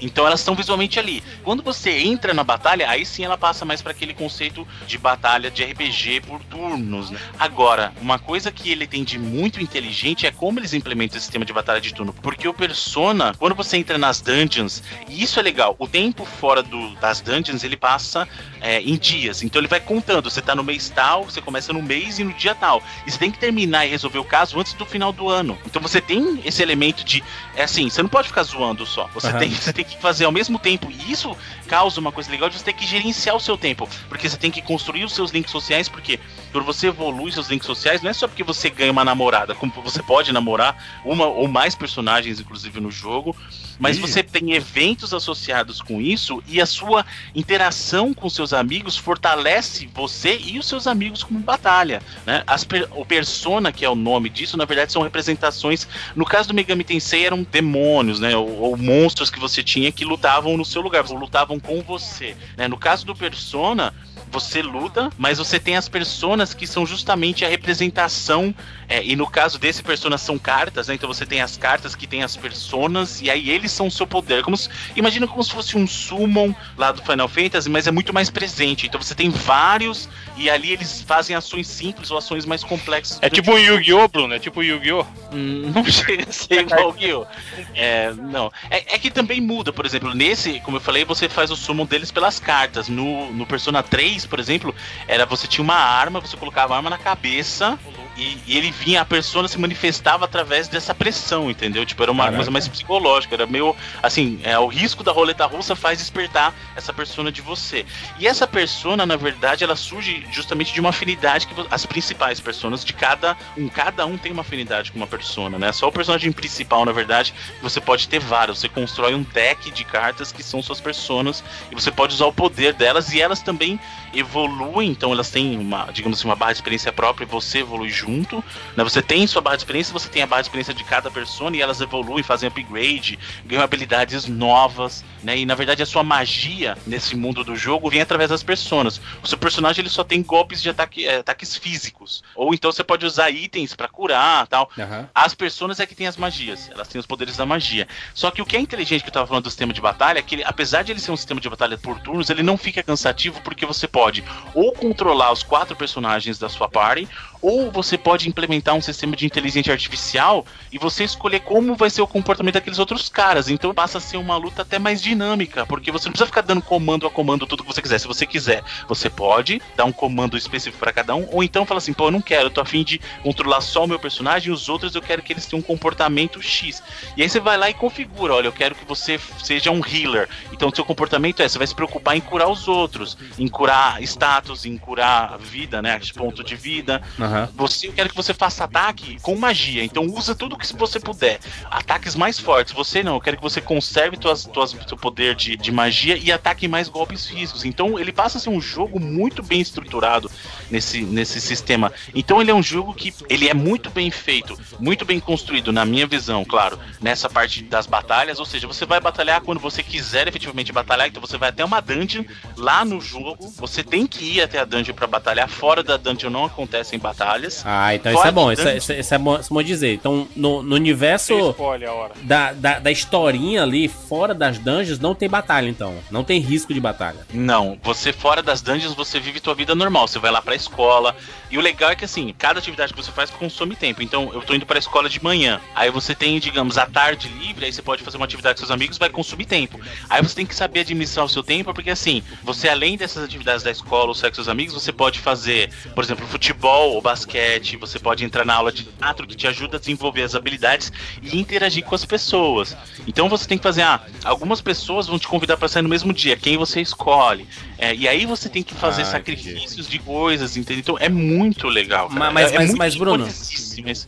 Então elas estão visualmente ali. Quando você entra na batalha, aí sim ela passa mais para aquele conceito de batalha de RPG por turnos. Né? Agora, uma coisa que ele tem de muito inteligente é como eles implementam esse sistema de batalha de turno. Porque o Persona, quando você entra nas dungeons, e isso é legal, o tempo fora do- das dungeons ele passa é, em dias. Então ele vai contando. Você tá no mês tal, você começa no mês e no dia tal. E você tem que terminar e resolver o caso antes do final do ano. Então você tem esse elemento de. É assim, você não pode ficar zoando só. Você, Aham. tem, você tem que fazer ao mesmo tempo. E isso causa uma coisa legal de você ter que gerenciar o seu tempo. Porque você tem que construir os seus links sociais, porque quando você evolui seus links sociais, não é só porque você ganha uma namorada, como você pode namorar uma ou mais personagens, inclusive, no jogo. Mas Ih. você tem eventos associados com isso e a sua interação com seus amigos fortalece você e os seus amigos como batalha. Né? As per- o Persona, que é o nome disso, na verdade são representações. No caso do Megami Tensei, eram demônios, né? Ou, ou monstros que você tinha que lutavam no seu lugar, ou lutavam com você. Né? No caso do Persona. Você luta, mas você tem as personas que são justamente a representação. é, e no caso desse persona são cartas, né? Então você tem as cartas que tem as personas, e aí eles são o seu poder. Como se- imagina como se fosse um summon lá do Final Fantasy, mas é muito mais presente. Então você tem vários, e ali eles fazem ações simples ou ações mais complexas. É tipo um Yu-Gi-Oh, Bruno? É tipo um Yu-Gi-Oh? Hum, Não chega a ser igual que eu. É, não. É, é que também muda, por exemplo, nesse, como eu falei, você faz o summon deles pelas cartas. No, no Persona 3, por exemplo, era você tinha uma arma, você colocava a arma na cabeça e, e ele vinha, a persona se manifestava através dessa pressão, entendeu? Tipo, era uma Caraca. coisa mais psicológica, era meio assim, é, o risco da roleta russa faz despertar essa persona de você. E essa persona, na verdade, ela surge justamente de uma afinidade que as principais personas de cada um, cada um tem uma afinidade com uma persona, né? Só o personagem principal, na verdade, você pode ter vários. Você constrói um deck de cartas que são suas personas e você pode usar o poder delas e elas também evoluem, então elas têm uma, digamos assim, uma barra de experiência própria e você evolui junto, né? Você tem sua barra de experiência, você tem a barra de experiência de cada persona e elas evoluem, fazem upgrade, ganham habilidades novas, né? E na verdade a sua magia nesse mundo do jogo vem através das personas. O seu personagem ele só tem golpes de ataque, eh, ataques físicos, ou então você pode usar itens pra curar, tal. Aham. As personas é que tem as magias, elas têm os poderes da magia. Só que o que é inteligente que eu tava falando do sistema de batalha é que, ele, apesar de ele ser um sistema de batalha por turnos, ele não fica cansativo porque você pode ou controlar os quatro personagens da sua party, ou você pode implementar um sistema de inteligência artificial e você escolher como vai ser o comportamento daqueles outros caras. Então passa a ser uma luta até mais dinâmica, porque você não precisa ficar dando comando a comando tudo que você quiser. Se você quiser, você pode dar um comando específico para cada um, ou então fala assim, pô, eu não quero, eu tô afim de controlar só o meu personagem os outros eu quero que eles tenham um comportamento X. E aí você vai lá e configura, olha, eu quero que você seja um healer. Então seu comportamento é, você vai se preocupar em curar os outros, em curar status, em curar vida, né, ponto de vida. Aham. Você, eu quero que você faça ataque com magia. Então usa tudo que você puder. Ataques mais fortes. Você não, eu quero que você conserve tuas, tuas, seu poder de, de magia e ataque mais golpes físicos. Então ele passa a ser um jogo muito bem estruturado nesse, nesse sistema. Então ele é um jogo que ele é muito bem feito, muito bem construído, na minha visão, claro, nessa parte das batalhas. Ou seja, você vai batalhar quando você quiser efetivamente batalhar. Então você vai até uma dungeon lá no jogo, você tem que ir até a dungeon pra batalhar. Fora da dungeon não acontecem batalhas. Ah, então isso é bom, isso, é- isso, é- isso é bom, isso é bom dizer. Então, no, no universo da, da, da historinha ali, fora das dungeons, não tem batalha, então. Não tem risco de batalha. Não, você fora das dungeons, você vive tua vida normal. Você vai lá pra escola. E o legal é que assim, cada atividade que você faz consome tempo. Então, eu tô indo pra escola de manhã. Aí você tem, digamos, a tarde livre, aí você pode fazer uma atividade com seus amigos, vai consumir tempo. Aí você tem que saber administrar o seu tempo, porque assim, você além dessas atividades da escola ou sair com seus amigos, você pode fazer, por exemplo, futebol ou basquete, você pode entrar na aula de teatro que te ajuda a desenvolver as habilidades e interagir com as pessoas. Então você tem que fazer, ah, algumas pessoas vão te convidar para sair no mesmo dia, quem você escolhe. É, e aí você tem que fazer Ah, sacrifícios de coisas, entendeu? Então é muito legal. cara. Ma- mas- é, é mas- mas, Bruno?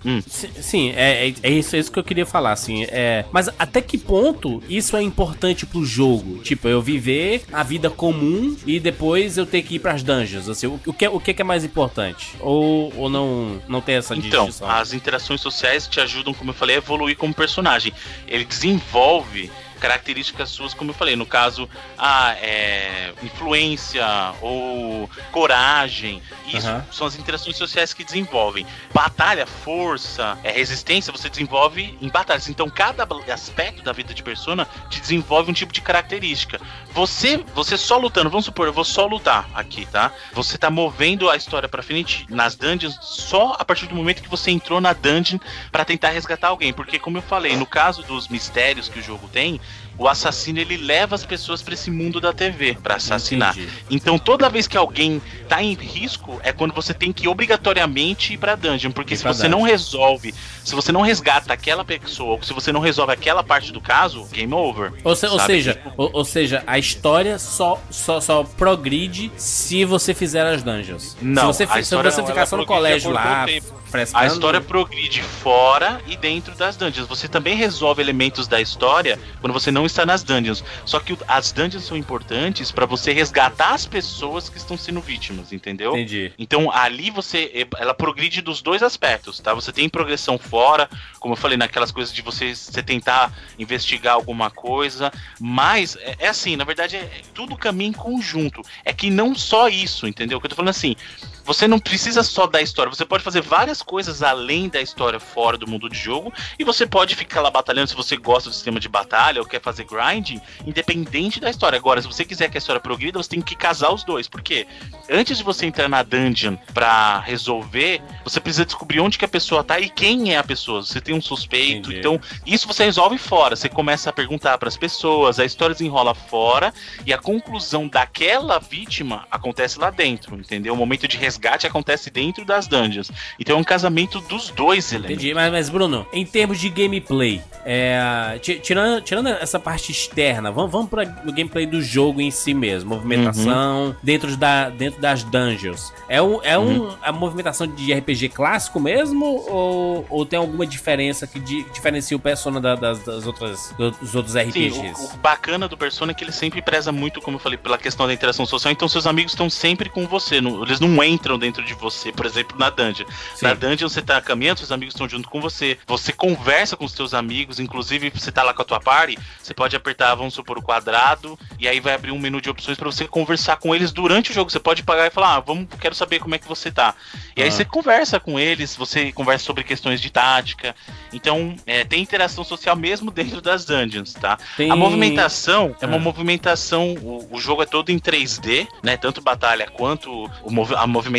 hum. Sim, é, é, é isso, é isso que eu queria falar, assim. É, mas até que ponto isso é importante pro jogo? Tipo, eu viver a vida comum e depois eu ter que ir pras dungeons, assim, o, o que, o que que é mais importante? Ou, ou não, não tem essa Então, distinção? as interações sociais te ajudam, como eu falei, a evoluir como personagem. Ele desenvolve características suas, como eu falei, no caso, a é, influência ou coragem. Isso Aham. são as interações sociais que desenvolvem. Batalha, força, é, resistência, você desenvolve em batalhas. Então, cada aspecto da vida de persona te desenvolve um tipo de característica. Você, você só lutando, vamos supor, eu vou só lutar aqui, tá? Você tá movendo a história pra frente nas dungeons só a partir do momento que você entrou na dungeon pra tentar resgatar alguém, porque como eu falei, no caso dos mistérios que o jogo tem, o assassino ele leva as pessoas pra esse mundo da TV pra assassinar. Entendi. Então toda vez que alguém tá em risco é quando você tem que obrigatoriamente ir pra dungeon, porque se você dungeon. não resolve, se você não resgata aquela pessoa, ou se você não resolve aquela parte do caso, game over. Ou, se- ou seja, ou, ou seja, a história só, só, só progride se você fizer as dungeons. Não, se você, se você ficar só no colégio lá, frescando... A história progride fora e dentro das dungeons. Você também resolve elementos da história quando você não está nas dungeons. Só que as dungeons são importantes pra você resgatar as pessoas que estão sendo vítimas, entendeu? Entendi. Então ali você ela progride dos dois aspectos, tá? Você tem progressão fora, como eu falei, naquelas coisas de você, você tentar investigar alguma coisa, mas é, é assim, na verdade é, é tudo caminha em conjunto. É que não só isso, entendeu? O que eu tô falando assim, você não precisa só da história, você pode fazer várias coisas além da história fora do mundo de jogo, e você pode ficar lá batalhando se você gosta do sistema de batalha ou quer fazer grinding, independente da história. Agora, se você quiser que a história progrida, você tem que casar os dois, porque antes de você entrar na dungeon pra resolver, você precisa descobrir onde que a pessoa tá e quem é a pessoa. Você tem um suspeito, Entendi. então isso você resolve fora. Você começa a perguntar pras pessoas, a história desenrola fora e a conclusão daquela vítima acontece lá dentro, entendeu? O momento de resgate acontece dentro das dungeons. Então é um casamento dos dois elementos. Entendi, mas, mas Bruno, em termos de gameplay, é, ti- tirando, tirando essa parte externa, vamos, vamos para o gameplay do jogo em si mesmo, movimentação dentro, da, dentro das dungeons. É, um, é um, a movimentação de RPG clássico mesmo ou, ou tem alguma diferença que di- diferencia o Persona da- das, das outras, dos outros Sim, RPGs? o, o bacana do Persona é que ele sempre preza muito, como eu falei, pela questão da interação social. Então seus amigos estão sempre com você. não- eles não entram dentro de você, por exemplo, na dungeon. Sim. Na dungeon você tá caminhando, seus amigos estão junto com você. Você conversa com os seus amigos, inclusive você tá lá com a tua party, você pode apertar, vamos supor, o quadrado, e aí vai abrir um menu de opções pra você conversar com eles durante o jogo. Você pode pagar e falar, ah, vamos, quero saber como é que você tá. E aí Ah. você conversa com eles, você conversa sobre questões de tática. Então, é, tem interação social mesmo dentro das dungeons, tá? Tem- A movimentação é uma Ah. movimentação, o, o jogo é todo em 3D, né? Tanto batalha quanto o a movimentação,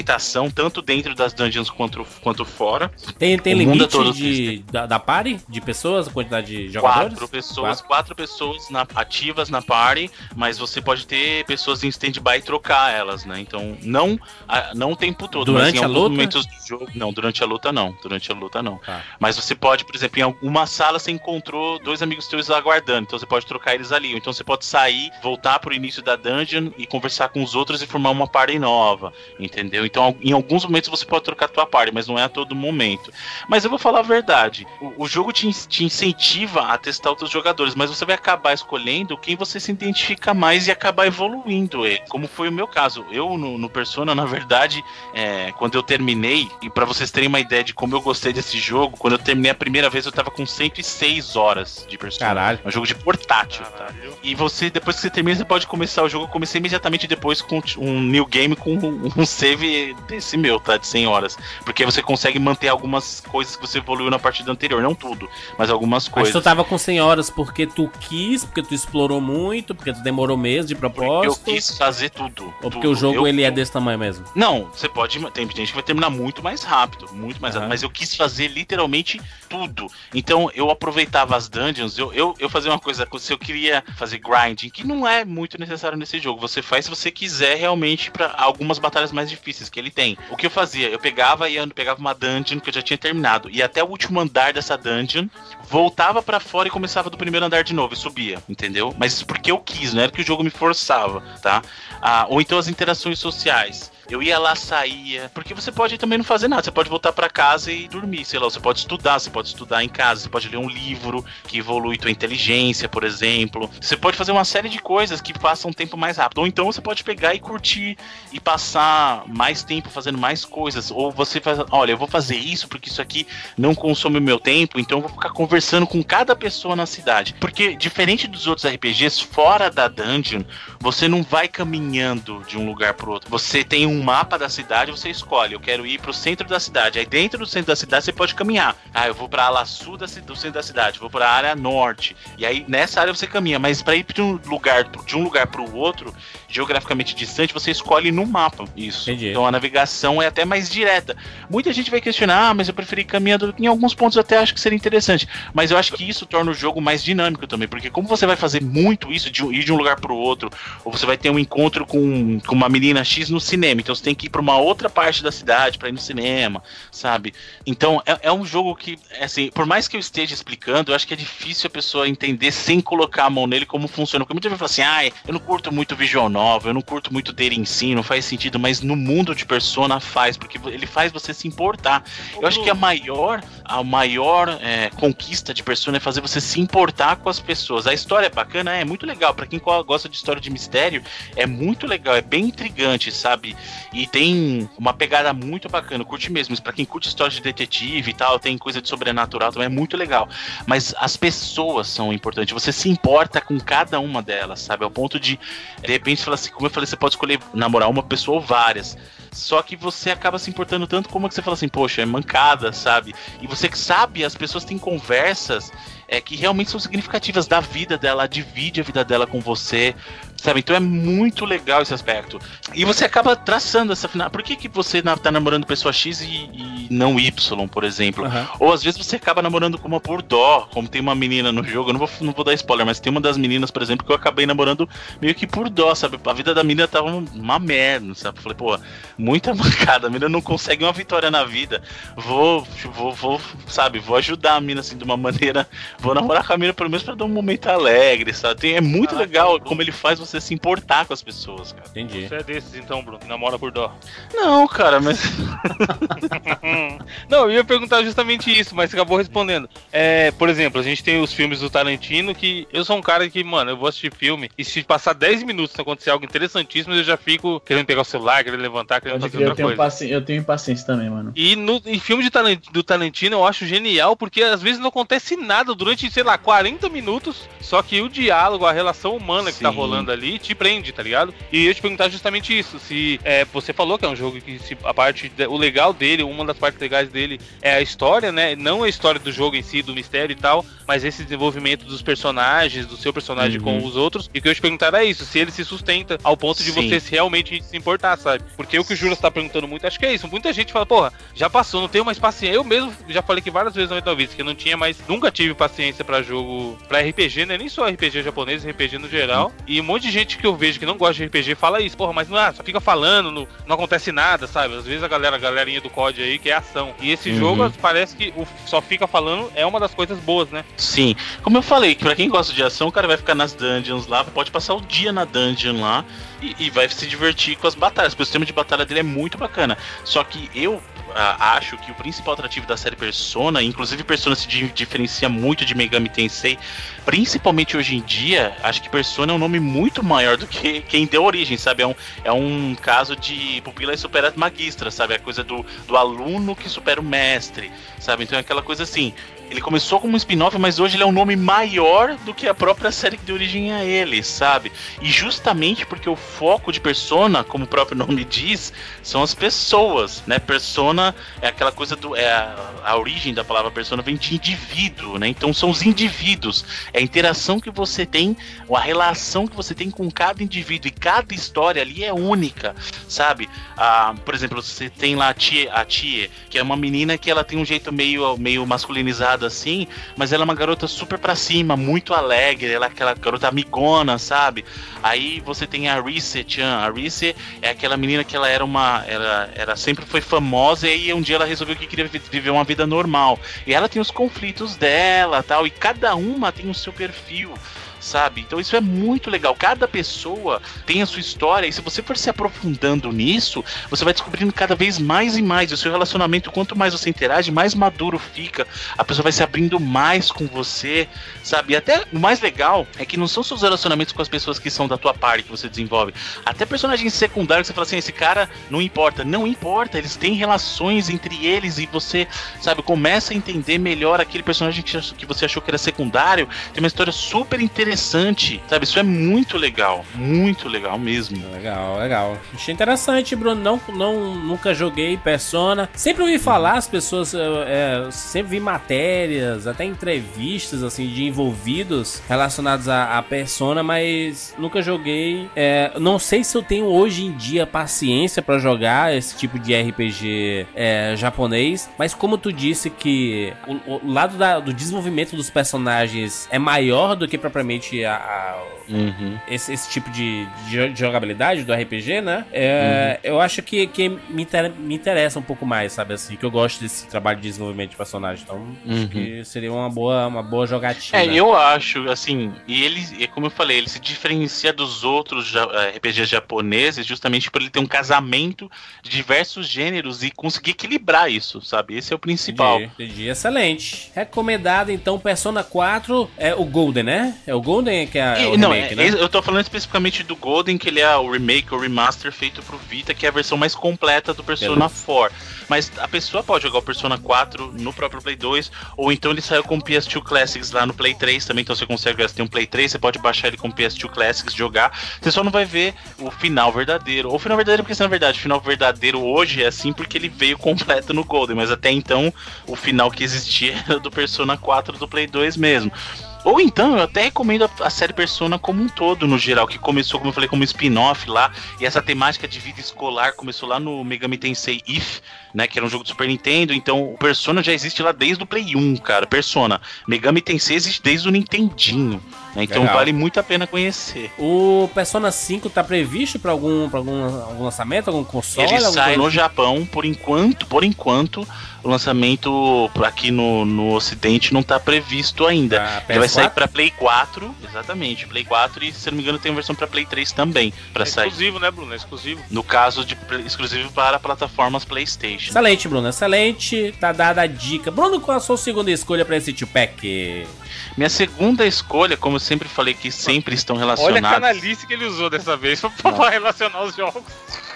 tanto dentro das dungeons quanto, quanto fora. Tem, tem o limite todo de, da, da party? De pessoas, a quantidade de jogadores? Quatro pessoas, quatro, pessoas na- ativas na party, mas você pode ter pessoas em stand-by e trocar elas, né? Então, não, a- não o tempo todo, Durante mas em a alguns luta? momentos do jogo. Não, durante a luta não. Durante a luta não. Tá. Mas você pode, por exemplo, em alguma sala você encontrou dois amigos teus aguardando, então você pode trocar eles ali. Então você pode sair, voltar pro início da dungeon e conversar com os outros e formar uma party nova, entendeu? Entendeu? Então, em alguns momentos você pode trocar a tua party, mas não é a todo momento. Mas eu vou falar a verdade. O, o jogo te, te incentiva a testar outros jogadores, mas você vai acabar escolhendo quem você se identifica mais e acabar evoluindo ele. Como foi o meu caso. Eu, no, no Persona, na verdade, é, quando eu terminei, e pra vocês terem uma ideia de como eu gostei desse jogo, quando eu terminei a primeira vez, eu tava com 106 horas de Persona. Caralho. É um jogo de portátil, tá? E você, depois que você termina, você pode começar o jogo. Eu comecei imediatamente depois com um new game com um save desse meu, tá? De 100 horas. Porque você consegue manter algumas coisas que você evoluiu na partida anterior. Não tudo, mas algumas Mas coisas. tu tava com 100 horas porque tu quis, porque tu explorou muito, porque tu demorou meses de Eu propósito. quis fazer tudo. Ou porque tudo. o jogo Eu- ele é desse tamanho mesmo. Não, você pode. Tem gente que vai terminar muito mais rápido, muito mais rápido. Mas eu quis fazer literalmente tudo. Então eu aproveitava as dungeons. Eu, eu, eu fazia uma coisa. Se eu queria fazer grinding, que não é muito necessário nesse jogo. Você faz se você quiser realmente para algumas batalhas mais difíceis que ele tem. O que eu fazia? Eu pegava e pegava uma dungeon que eu já tinha terminado. E até o último andar dessa dungeon, voltava pra fora e começava do primeiro andar de novo e subia, entendeu? Mas isso porque eu quis, não era que o jogo me forçava, tá? Ah, ou então as interações sociais. Eu ia lá, saía. Porque você pode também não fazer nada. Você pode voltar pra casa e dormir, sei lá. Você pode estudar, você pode estudar em casa, você pode ler um livro que evolui tua inteligência, por exemplo. Você pode fazer uma série de coisas que passam um tempo mais rápido. Ou então você pode pegar e curtir e passar mais tempo fazendo mais coisas. Ou você faz, olha, eu vou fazer isso porque isso aqui não consome o meu tempo, então eu vou ficar conversando com cada pessoa na cidade. Porque diferente dos outros RPGs, fora da dungeon, você não vai caminhando de um lugar pro outro. Você tem um mapa da cidade, você escolhe, eu quero ir pro centro da cidade. Aí dentro do centro da cidade você pode caminhar. Ah, eu vou pra ala sul da, do centro da cidade, vou pra área norte. E aí nessa área você caminha, mas pra ir de um lugar de um lugar pro outro, geograficamente distante, você escolhe no mapa isso. Entendi. Então a navegação é até mais direta. Muita gente vai questionar, ah, mas eu preferi caminhando. Em alguns pontos eu até acho que seria interessante. Mas eu acho que isso torna o jogo mais dinâmico também. Porque como você vai fazer muito isso, de ir de um lugar pro outro, ou você vai ter um encontro com, com uma menina X no cinema, então você tem que ir pra uma outra parte da cidade pra ir no cinema, sabe? Então é, é um jogo que, assim, por mais que eu esteja explicando, eu acho que é difícil a pessoa entender sem colocar a mão nele como funciona. Porque muita gente fala assim, ah, eu não curto muito visual novel, eu não curto muito dele em si, não faz sentido, mas no mundo de Persona faz, porque ele faz você se importar. Eu acho que a maior, a maior é, conquista de Persona é fazer você se importar com as pessoas. A história é bacana, é muito legal. Pra quem gosta de história de mistério, é muito legal, é bem intrigante, sabe? E tem uma pegada muito bacana, curte mesmo. Pra quem curte história de detetive e tal, tem coisa de sobrenatural também, é muito legal. Mas as pessoas são importantes, você se importa com cada uma delas, sabe? Ao ponto de, de repente, falar assim, como eu falei, você pode escolher namorar uma pessoa ou várias. Só que você acaba se importando tanto como que você fala assim, poxa, é mancada, sabe? E você que sabe, as pessoas têm conversas é, que realmente são significativas da vida dela, ela divide a vida dela com você, sabe? Então é muito legal esse aspecto. E você acaba traçando essa final. Por que, que você tá namorando pessoa X e, e não Y, por exemplo? Aham. Ou às vezes você acaba namorando com uma por dó, como tem uma menina no jogo, eu não vou, não vou dar spoiler, mas tem uma das meninas, por exemplo, que eu acabei namorando meio que por dó, sabe? A vida da menina tava uma merda, sabe? Eu falei, pô, muita mancada, a menina não consegue uma vitória na vida. Vou, vou, vou, sabe, vou ajudar a mina assim de uma maneira. Vou namorar com a mina pelo menos pra dar um momento alegre, sabe? Tem- é muito legal como ele faz você se importar com as pessoas, cara. Entendi. Você é desses então, Bruno, que namora por dó. Não, cara, mas. Não, eu ia perguntar justamente isso, mas você acabou respondendo. É, por exemplo, a gente tem os filmes do Tarantino que eu sou um cara que, mano, eu vou assistir filme e se passar 10 minutos acontecer algo interessantíssimo, eu já fico querendo pegar o celular, querendo levantar, querendo Pode fazer crer, eu outra tenho, coisa. paci... eu tenho impaciência também, mano. E no em filme de do Tarantino eu acho genial, porque às vezes não acontece nada durante, sei lá, 40 minutos, só que o diálogo, a relação humana que tá Sim. rolando ali te prende, tá ligado? E eu ia te perguntar justamente isso, se é, você falou que é um jogo que se, a parte, o legal dele, uma das partes legais dele é a história, né? Não a história do jogo em si, do mistério e tal, mas esse desenvolvimento dos personagens, do seu personagem Uhum. com os outros. E o que eu ia te perguntar é isso, se ele se sustenta ao ponto de Sim. você realmente se importar, sabe? Porque o que o Júlio tá perguntando muito, acho que é isso. Muita gente fala, porra, já passou, não tenho mais paciência. Eu mesmo já falei que várias vezes na Metal Vista que eu não tinha mais, nunca tive paciência pra jogo, pra RPG, né? Nem só RPG japonês, RPG no geral. E um monte monte de gente que eu vejo que não gosta de RPG fala isso, porra, mas não é, só fica falando, não, não acontece nada, sabe? Às vezes a galera, a galerinha do COD aí que é ação. E esse Uhum. jogo parece que o só fica falando é uma das coisas boas, né? Sim, como eu falei, que pra quem gosta de ação, o cara vai ficar nas dungeons lá, pode passar o dia na dungeon lá e, e vai se divertir com as batalhas, porque o sistema de batalha dele é muito bacana. Só que eu ah, acho que o principal atrativo da série Persona, inclusive Persona se di- diferencia muito de Megami Tensei, principalmente hoje em dia, acho que Persona é um nome muito maior do que quem deu origem, sabe? É um, é um caso de pupila supera magistra, sabe? A coisa do, do aluno que supera o mestre, sabe? Então é aquela coisa assim. Ele começou como um spin-off, mas hoje ele é um nome maior do que a própria série que deu origem a ele, sabe? E justamente porque o foco de Persona, como o próprio nome diz, são as pessoas, né? Persona é aquela coisa do. É a, a origem da palavra persona vem de indivíduo, né? Então são os indivíduos. É a interação que você tem, ou a relação que você tem com cada indivíduo. E cada história ali é única, sabe? Ah, por exemplo, você tem lá a Tia, a Tia, que é uma menina que ela tem um jeito meio, meio masculinizado assim, mas ela é uma garota super pra cima, muito alegre, ela é aquela garota amigona, sabe? Aí você tem a Reese Chan. A Reese é aquela menina que ela era uma. Ela, ela sempre foi famosa e aí um dia ela resolveu que queria vi- viver uma vida normal. E ela tem os conflitos dela tal, e cada uma tem o seu perfil. Sabe? Então isso é muito legal. Cada pessoa tem a sua história, e se você for se aprofundando nisso, você vai descobrindo cada vez mais e mais. E o seu relacionamento, quanto mais você interage, mais maduro fica. A pessoa vai se abrindo mais com você, sabe? E até o mais legal é que não são seus relacionamentos com as pessoas que são da tua parte que você desenvolve. Até personagens secundários você fala assim, esse cara não importa. Não importa, eles têm relações entre eles e você, sabe, começa a entender melhor aquele personagem que você achou que era secundário. Tem uma história super interessante, sabe? Isso é muito legal. Muito legal mesmo. Legal, legal. Achei interessante, Bruno. Não, não, nunca joguei Persona. Sempre ouvi falar, as pessoas. é, sempre vi matérias, até entrevistas, assim, de envolvidos relacionados a, Persona, mas nunca joguei. É, não sei se eu tenho hoje em dia paciência pra jogar esse tipo de RPG é, japonês, mas como tu disse que o, o lado da- do desenvolvimento dos personagens é maior do que propriamente a- a, Uhum. esse, esse tipo de, de de jogabilidade do RPG, né? É, Eu acho que, que me, inter- me interessa um pouco mais, sabe? Assim, que eu gosto desse trabalho de desenvolvimento de personagem. Então, Uhum. acho que seria uma boa, uma boa jogatina. É, eu acho, assim, e ele, é como eu falei, ele se diferencia dos outros eh, RPGs japoneses justamente por ele ter um casamento de diversos gêneros e conseguir equilibrar isso, sabe? Esse é o principal. Entendi, entendi. Excelente. Recomendado, então, Persona 4 é o Golden, né? É o Golden que é, E- o não, remake, é- né? eu tô falando especificamente do Golden, que ele é o remake ou remaster feito pro Vita, que é a versão mais completa do Persona 4. Mas a pessoa pode jogar o Persona 4 no próprio Play 2, ou então ele saiu com o PS2 Classics lá no Play 3 também, então você consegue, você tem um Play 3, você pode baixar ele com o PS2 Classics, jogar. Você só não vai ver o final verdadeiro. Ou o final verdadeiro, porque na verdade, o final verdadeiro hoje é assim porque ele veio completo no Golden, mas até então o final que existia era do Persona 4 do Play 2 mesmo. Ou então, eu até recomendo a, a série Persona como um todo, no geral, que começou, como eu falei, como spin-off lá, e essa temática de vida escolar começou lá no Megami Tensei If, né, que era um jogo do Super Nintendo, então o Persona já existe lá desde o Play 1, cara, Persona. Megami Tensei existe desde o Nintendinho, né, então Legal. vale muito a pena conhecer. O Persona 5 tá previsto pra algum, pra algum, algum lançamento, algum console? Ele alguma sai coisa no? Japão, por enquanto, por enquanto, o lançamento aqui no, no Ocidente não tá previsto ainda. Pra Ele vai sair PS4? pra Play 4, exatamente, Play 4 e se eu não me engano tem uma versão pra Play 3 também, pra É sair. exclusivo, né, Bruno? É exclusivo. No caso de exclusivo para plataformas PlayStation. Excelente, Bruno. Excelente. Tá dada a dica. Bruno, qual a sua segunda escolha pra esse two-pack? Minha segunda escolha, como eu sempre falei que sempre estão Olha a canalice que ele usou dessa vez pra, pra relacionar os jogos.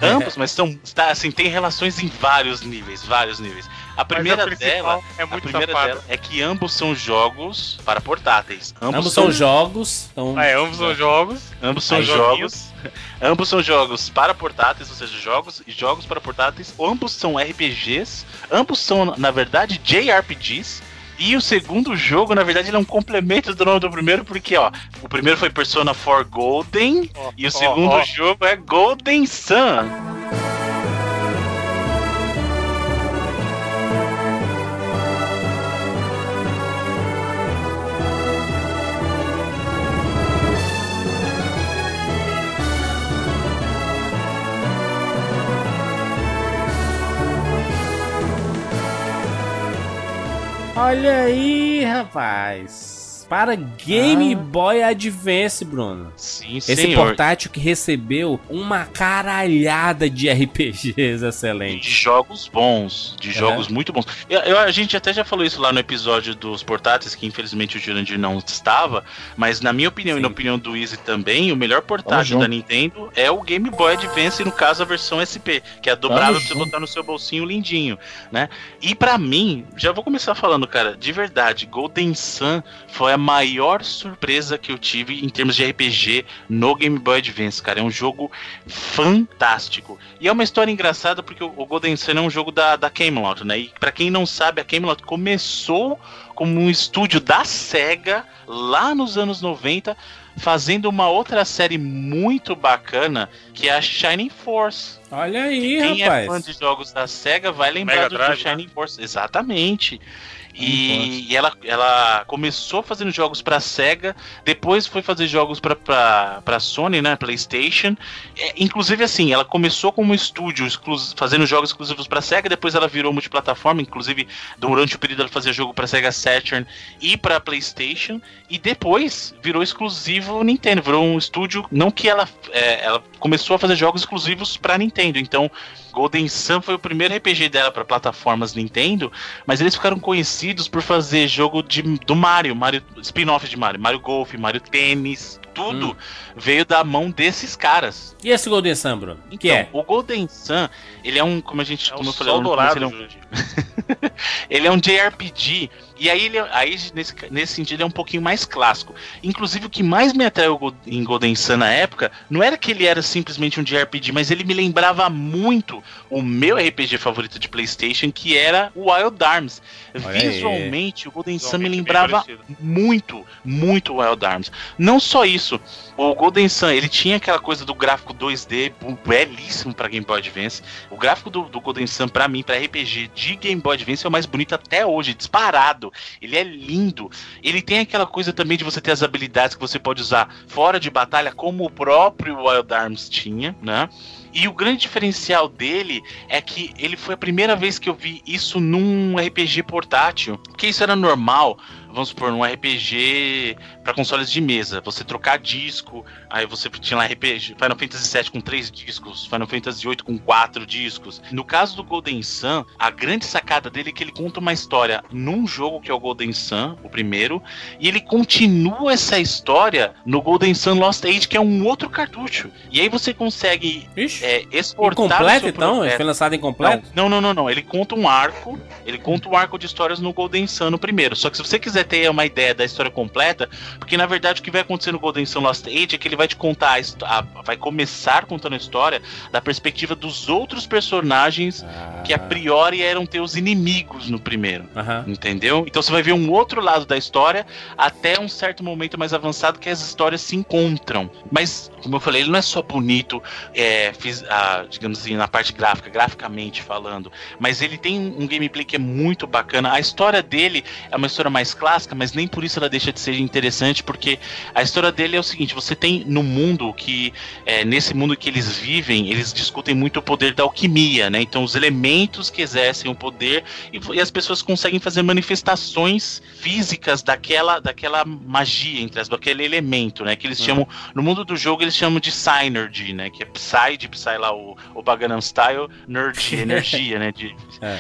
ambos, mas são tá, assim, tem relações em vários níveis, vários níveis. A primeira a dela, é a primeira safada. dela é que ambos são jogos para portáteis. Ambos, Ambos são jogos. Então, É, ambos são jogos. Ambos são Aí, jogos. Ambos são jogos para portáteis, ou seja, jogos e jogos para portáteis. Ambos são RPGs. Ambos são, na verdade, JRPGs. E o segundo jogo, na verdade, ele é um complemento do nome do primeiro, porque, ó, o primeiro foi Persona 4 Golden Ó, e o ó, segundo ó. jogo é Golden Sun. Olha aí, rapaz. Para Game Ah. Boy Advance, Bruno. Sim, Esse senhor. portátil que recebeu uma caralhada de RPGs de excelentes. jogos bons, de É. jogos muito bons. Eu- eu- a gente até já falou isso lá no episódio dos portáteis, que infelizmente o Jurandir não estava, mas na minha opinião e na Sim. opinião do Easy também, o melhor portátil da Nintendo é o Game Boy Advance, no caso a versão SP, que é a dobrável pra você botar no seu bolsinho lindinho, né? E pra mim, já vou começar falando, cara, de verdade, Golden Sun foi a maior surpresa que eu tive em termos de RPG no Game Boy Advance, cara. É um jogo fantástico. E é uma história engraçada porque o Golden Sun é um jogo da, da Camelot, né? E pra quem não sabe, a Camelot começou como um estúdio da SEGA lá nos anos 90, fazendo uma outra série muito bacana que é a Shining Force. Olha aí, Quem é fã rapaz. de jogos da SEGA vai lembrar Mega do, do Drive, né? Shining Force. Exatamente. Shining E, e ela, ela começou fazendo jogos pra SEGA, depois foi fazer jogos pra, pra, pra Sony, né? PlayStation. É, inclusive, assim, ela começou como estúdio fazendo jogos exclusivos pra SEGA, depois ela virou multiplataforma. Inclusive, durante o período ela fazia jogo pra SEGA Saturn e pra PlayStation. E depois virou exclusivo Nintendo. Virou um estúdio. Não que ela. é, ela começou a fazer jogos exclusivos pra Nintendo. Então. Golden Sun foi o primeiro RPG dela para plataformas Nintendo, mas eles ficaram conhecidos por fazer jogo de, do Mario, Mario spin-off de Mario, Mario Golf, Mario Tênis, tudo Hum. veio da mão desses caras. E esse Golden Sun, Bruno? que é? o Golden Sun, ele é um, como a gente, É como eu falei, começo, dourado, ele é um ele é um JRPG. E aí, ele, aí nesse, nesse sentido, ele é um pouquinho mais clássico. Inclusive, o que mais me atraiu em Golden Sun na época não era que ele era simplesmente um JRPG, mas ele me lembrava muito o meu RPG favorito de PlayStation, que era o Wild Arms. Olha aí. Visualmente, o Golden Sun me bem lembrava muito, muito Wild Arms. Não só isso, o Golden Sun, ele tinha aquela coisa do gráfico 2D bu- belíssimo pra Game Boy Advance. O gráfico do, do Golden Sun, pra mim, pra RPG de Game Boy Advance, é o mais bonito até hoje, disparado. Ele é lindo. Ele tem aquela coisa também de você ter as habilidades que você pode usar fora de batalha, como o próprio Wild Arms tinha, né? E o grande diferencial dele é que ele foi a primeira vez que eu vi isso num RPG portátil. Porque isso era normal, vamos supor, num RPG para consoles de mesa. Você trocar disco, aí você tinha lá RPG, Final Fantasy VII com três discos, Final Fantasy VIII com quatro discos. No caso do Golden Sun, a grande sacada dele é que ele conta uma história num jogo que é o Golden Sun, o primeiro, e ele continua essa história no Golden Sun Lost Age, que é um outro cartucho. E aí você consegue Ixi. é, exportar o Incompleto, seu então? Ele foi lançado incompleto? Não, não, não, não. Ele conta um arco. Ele conta um arco de histórias no Golden Sun no primeiro. Só que se você quiser ter uma ideia da história completa, porque na verdade o que vai acontecer no Golden Sun Lost Age é que ele vai te contar a a- vai começar contando a história da perspectiva dos outros personagens que a priori eram teus inimigos no primeiro. Aham. Entendeu? Então você vai ver um outro lado da história até um certo momento mais avançado que as histórias se encontram. Mas, como eu falei, ele não é só bonito, é, fiz- ah, digamos assim, na parte gráfica, graficamente falando, mas ele tem um gameplay que é muito bacana. A história dele é uma história mais clássica, mas nem por isso ela deixa de ser interessante, porque a história dele é o seguinte: você tem no mundo que, é, nesse mundo que eles vivem, eles discutem muito o poder da alquimia, né? Então, os elementos que exercem o poder e, e as pessoas conseguem fazer manifestações físicas daquela, daquela magia, entre as, daquele elemento, né? Que eles Uhum. chamam, no mundo do jogo, eles chamam de Synergy, né? Que é Psy, de Psy lá, o, o Baganam Style, Nerd, energia, né? De, É.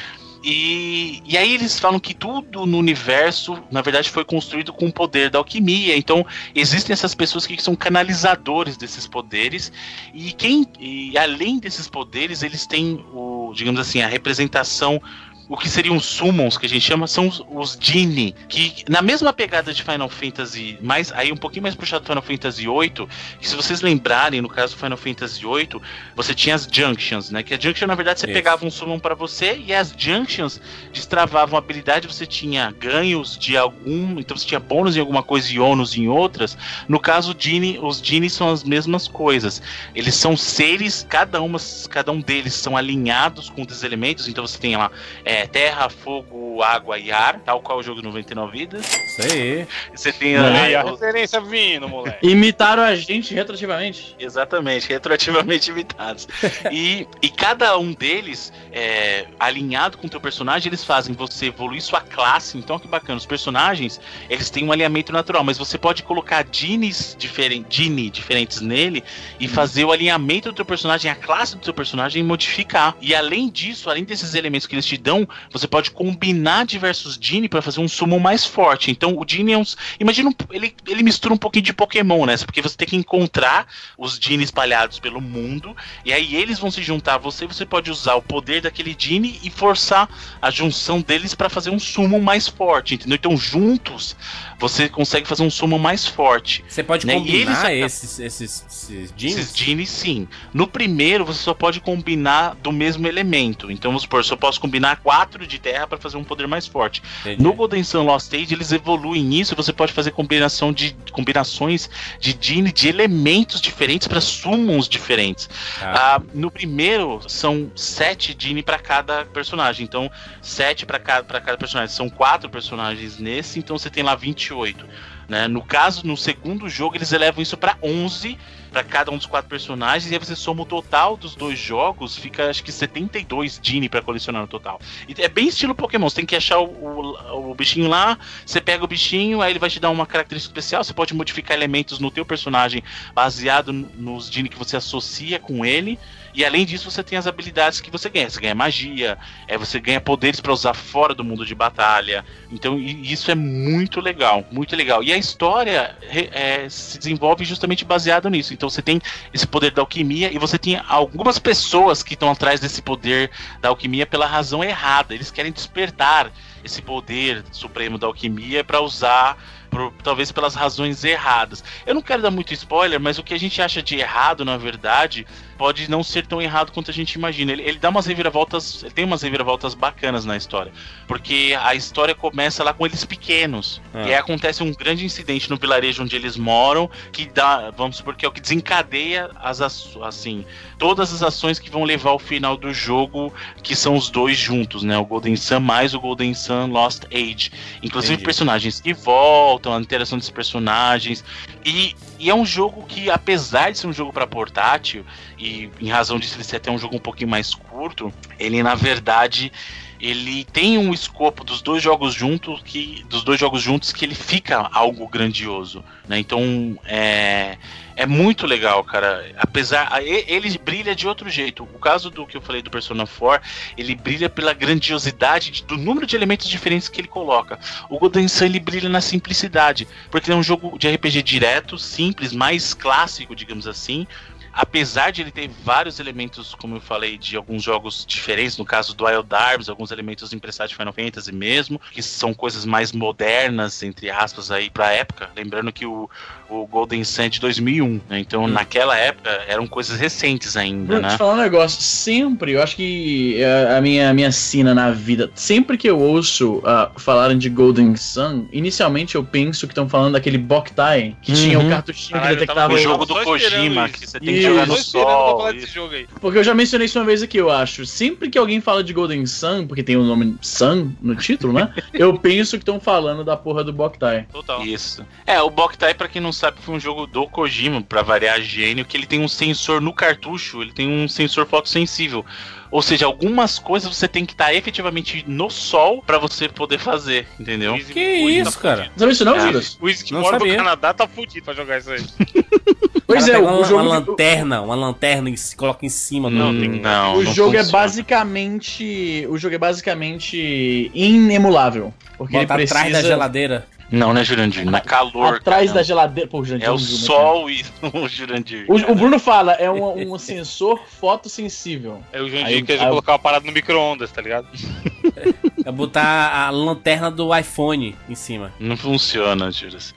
e, e aí eles falam que tudo no universo, na verdade, foi construído com o poder da alquimia. Então, existem essas pessoas que são canalizadores desses poderes. E quem. E além desses poderes, eles têm o, digamos assim, a representação. O que seriam os summons, que a gente chama, são os, os Genie, que na mesma pegada de Final Fantasy, mais, aí um pouquinho mais puxado do Final Fantasy VIII, que se vocês lembrarem, no caso do Final Fantasy VIII, você tinha as Junctions, né? Que a Junction, na verdade, você Isso. pegava um summon pra você e as Junctions destravavam habilidade, você tinha ganhos de algum, então você tinha bônus em alguma coisa e ônus em outras. No caso, Genie, os Genie são as mesmas coisas. Eles são seres, cada, uma, cada um deles são alinhados com os elementos, então você tem lá é, é, terra, fogo, água e ar, tal qual o jogo 99 vidas. Isso aí. Você tem Aí, a, a referência vindo, moleque. Imitaram a gente retroativamente. Exatamente, retroativamente imitados. e, e cada um deles, é, alinhado com o teu personagem, eles fazem você evoluir sua classe. Então, que bacana. Os personagens, eles têm um alinhamento natural, mas você pode colocar genes diferen, gene diferentes nele e fazer o alinhamento do teu personagem, a classe do teu personagem e modificar. E além disso, além desses elementos que eles te dão, você pode combinar diversos gene para fazer um summon mais forte. Então, o gene é um... Imagina, ele, ele mistura um pouquinho de Pokémon, né? Porque você tem que encontrar os Dini espalhados pelo mundo, e aí eles vão se juntar a você, você pode usar o poder daquele Dini e forçar a junção deles para fazer um summon mais forte, entendeu? Então juntos você consegue fazer um summon mais forte. Você pode Né, combinar eles- esses, esses, esses Esses jeans? Dini, sim. No primeiro, você só pode combinar do mesmo elemento. Então, vamos supor, eu só posso combinar quatro de terra para fazer um poder mais forte. Entendi. No Golden Sun Lost Age, eles evoluem nisso. Você pode fazer combinação de combinações de Dini de elementos diferentes para summons diferentes. Tá. Ah, no primeiro, são sete Dini para cada personagem. Então, sete para cada, pra cada personagem. São quatro personagens nesse, então você tem lá 28. Né? No caso, no segundo jogo, eles elevam isso para 11 para cada um dos quatro personagens, e aí você soma o total dos dois jogos, fica acho que 72 Dini para colecionar no total. E é bem estilo Pokémon, você tem que achar o, o, o bichinho lá, você pega o bichinho, aí ele vai te dar uma característica especial, você pode modificar elementos no teu personagem baseado nos Dini que você associa com ele. E além disso, você tem as habilidades que você ganha. Você ganha magia, é, você ganha poderes para usar fora do mundo de batalha. Então, isso é muito legal, muito legal. E a história é, se desenvolve justamente baseado nisso. Então, você tem esse poder da alquimia e você tem algumas pessoas que estão atrás desse poder da alquimia pela razão errada. Eles querem despertar esse poder supremo da alquimia para usar por- talvez pelas razões erradas. Eu não quero dar muito spoiler, mas o que a gente acha de errado, na verdade, pode não ser tão errado quanto a gente imagina. Ele, ele dá umas reviravoltas, ele tem umas reviravoltas bacanas na história, porque a história começa lá com eles pequenos. Ah. E aí acontece um grande incidente no vilarejo onde eles moram, que dá, vamos supor que é o que desencadeia as assim, todas as ações que vão levar ao final do jogo, que são os dois juntos, né? O Golden Sun mais o Golden Sun Lost Age. Inclusive Entendi. personagens que voltam, a interação desses personagens. E, e é um jogo que, apesar de ser um jogo para portátil, e em razão disso ele ser até um jogo um pouquinho mais curto, ele na verdade ele tem um escopo dos dois jogos juntos que dos dois jogos juntos que ele fica algo grandioso, né? Então é é muito legal, cara. Apesar ele brilha de outro jeito. O caso do que eu falei do Persona 4, ele brilha pela grandiosidade de- do número de elementos diferentes que ele coloca. O Golden Sun ele brilha na simplicidade, porque ele é um jogo de RPG direto, simples, mais clássico, digamos assim. Apesar de ele ter vários elementos, como eu falei, de alguns jogos diferentes, no caso do Wild Arms, alguns elementos emprestados de Final Fantasy mesmo, que são coisas mais modernas, entre aspas, aí pra época. Lembrando que o, o Golden Sun de 2001, né? Então naquela época eram coisas recentes ainda, Bruno, né? te falar um negócio. Sempre, eu acho que é a minha, a minha sina na vida, sempre que eu ouço ah, falarem de Golden Sun, inicialmente eu penso que estão falando daquele Boktai, que tinha o Uhum. cartuchinho que Caralho, detectava tava- O o jogo do Kojima, isso. que você tem que jogar no sol. falar isso. desse jogo aí. Porque eu já mencionei isso uma vez aqui, eu acho. Sempre que alguém fala de Golden Sun, porque tem o nome Sun no título, né? eu penso que estão falando da porra do Boktai. Total. Isso. É, o Boktai, pra quem não sabe, foi um jogo do Kojima, pra variar gênio, que ele tem um sensor no cartucho, ele tem um sensor fotossensível. Ou seja, algumas coisas você tem que estar efetivamente no sol pra você poder fazer, entendeu? Que isso, tá cara? fudido. Sabe isso não, É. Juras? O Não sabia. no Canadá tá fudido pra jogar isso aí. Pois Cara, é, o uma, jogo. uma lanterna, uma lanterna e se coloca em cima do. Não, tem- não. O não jogo é funciona. basicamente. O jogo é basicamente inemulável. Porque Bota ele precisa. atrás da geladeira. Não, né, Jurandir? Na calor. Atrás cara. da geladeira. Pô, Jurandir, É o não viu, né, sol e o Jurandir. O, o Bruno fala, é um, um sensor fotossensível. É o João Aí- quer aí- colocar uma parada no micro-ondas, tá ligado? É botar a lanterna do iPhone em cima. Não funciona, Juras.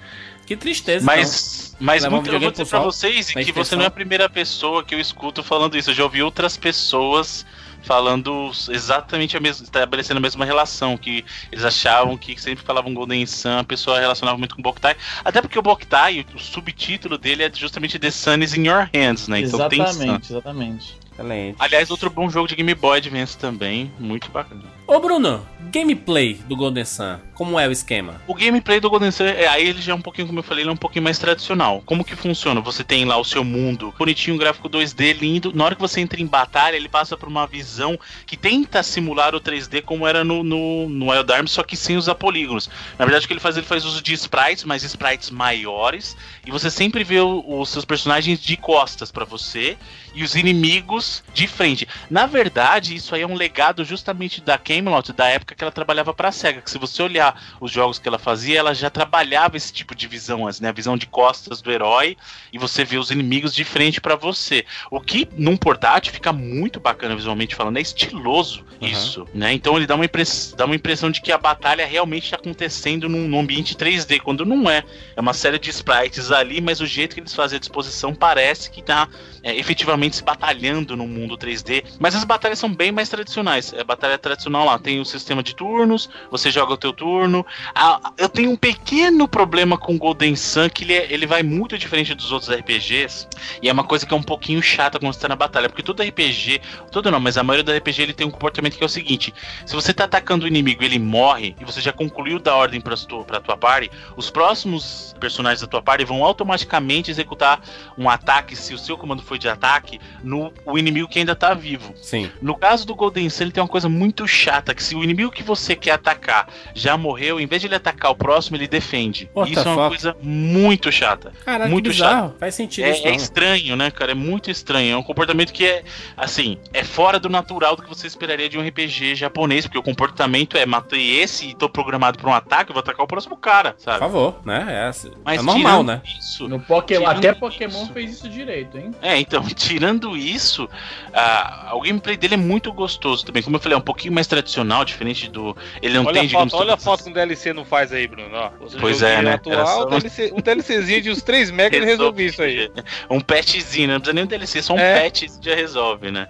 Que tristeza. Mas, mas Levar um muito, eu vou dizer pra sol, vocês que você extensão. não é a primeira pessoa que eu escuto falando isso. Eu já ouvi outras pessoas falando exatamente a mesma, estabelecendo a mesma relação, que eles achavam que sempre falavam Golden Sun, a pessoa relacionava muito com o Boktai. Até porque o Boktai, o subtítulo dele é justamente The Sun is in Your Hands, né? Então tem Sun. exatamente, exatamente. Excelente. Aliás, outro bom jogo de Game Boy Advance também, muito bacana. Ô Bruno, gameplay do Golden Sun, como é o esquema? O gameplay do Golden Sun, é, aí ele já é um pouquinho, como eu falei, ele é um pouquinho mais tradicional. Como que funciona? Você tem lá o seu mundo, bonitinho, gráfico 2D, lindo. Na hora que você entra em batalha, ele passa por uma visão que tenta simular o 3D como era no, no, no Wild Arms, só que sem usar polígonos. Na verdade, o que ele faz, ele faz uso de sprites, mas sprites maiores, e você sempre vê os seus personagens de costas pra você e os inimigos de frente. Na verdade, isso aí é um legado justamente da Camelot, da época que ela trabalhava pra SEGA, que se você olhar os jogos que ela fazia, ela já trabalhava esse tipo de visão, assim, né? a visão de costas do herói, e você vê os inimigos de frente pra você. O que num portátil fica muito bacana visualmente falando, é estiloso Uhum. isso, né? Então ele dá uma, impress... dá uma impressão de que a batalha realmente está acontecendo num, num ambiente 3D, quando não é. É uma série de sprites ali, mas o jeito que eles fazem a disposição parece que tá é, efetivamente se batalhando no mundo 3D. Mas as batalhas são bem mais tradicionais. A batalha tradicional lá tem o sistema de turnos, você joga o teu turno. Ah, eu tenho um pequeno problema com Golden Sun, que ele, é- ele vai muito diferente dos outros RPGs. E é uma coisa que é um pouquinho chata quando você tá na batalha. Porque todo RPG, todo não, mas a maioria do RPG ele tem um comportamento que é o seguinte: se você tá atacando o inimigo e ele morre, e você já concluiu da ordem pra tua, pra tua party, os próximos personagens da tua party vão automaticamente executar um ataque, se o seu comando foi de ataque, no o inimigo que ainda tá vivo. Sim. No caso do Golden Sun, ele tem uma coisa muito chata, que se o inimigo que você quer atacar já morreu, em vez de ele atacar o próximo, ele defende. What Isso the é uma fuck? coisa muito chata. Caralho, Muito que bizarro. Faz sentido isso, É, é não. estranho, né, cara? É muito estranho. É um comportamento que é, assim, é fora do natural do que você esperaria de um RPG japonês, porque o comportamento é matei esse e tô programado pra um ataque, eu vou atacar o próximo cara, Por sabe? favor, né? É, Mas é normal, né? Isso, No Pokémon, até Pokémon isso. fez isso direito, hein? É, então, tirando isso, ah, o gameplay dele é muito gostoso também. Como eu falei, é um pouquinho mais tradicional, diferente do. Ele não olha tem, a digamos foto, olha a foto que um DLC não faz aí, Bruno. Ó, Pois é, né? Atual, só- um, DLC, um DLCzinho de uns 3 mega ele resolve isso aí. Um patchzinho, né? não precisa nem um DLC, só um É. patch já resolve, né?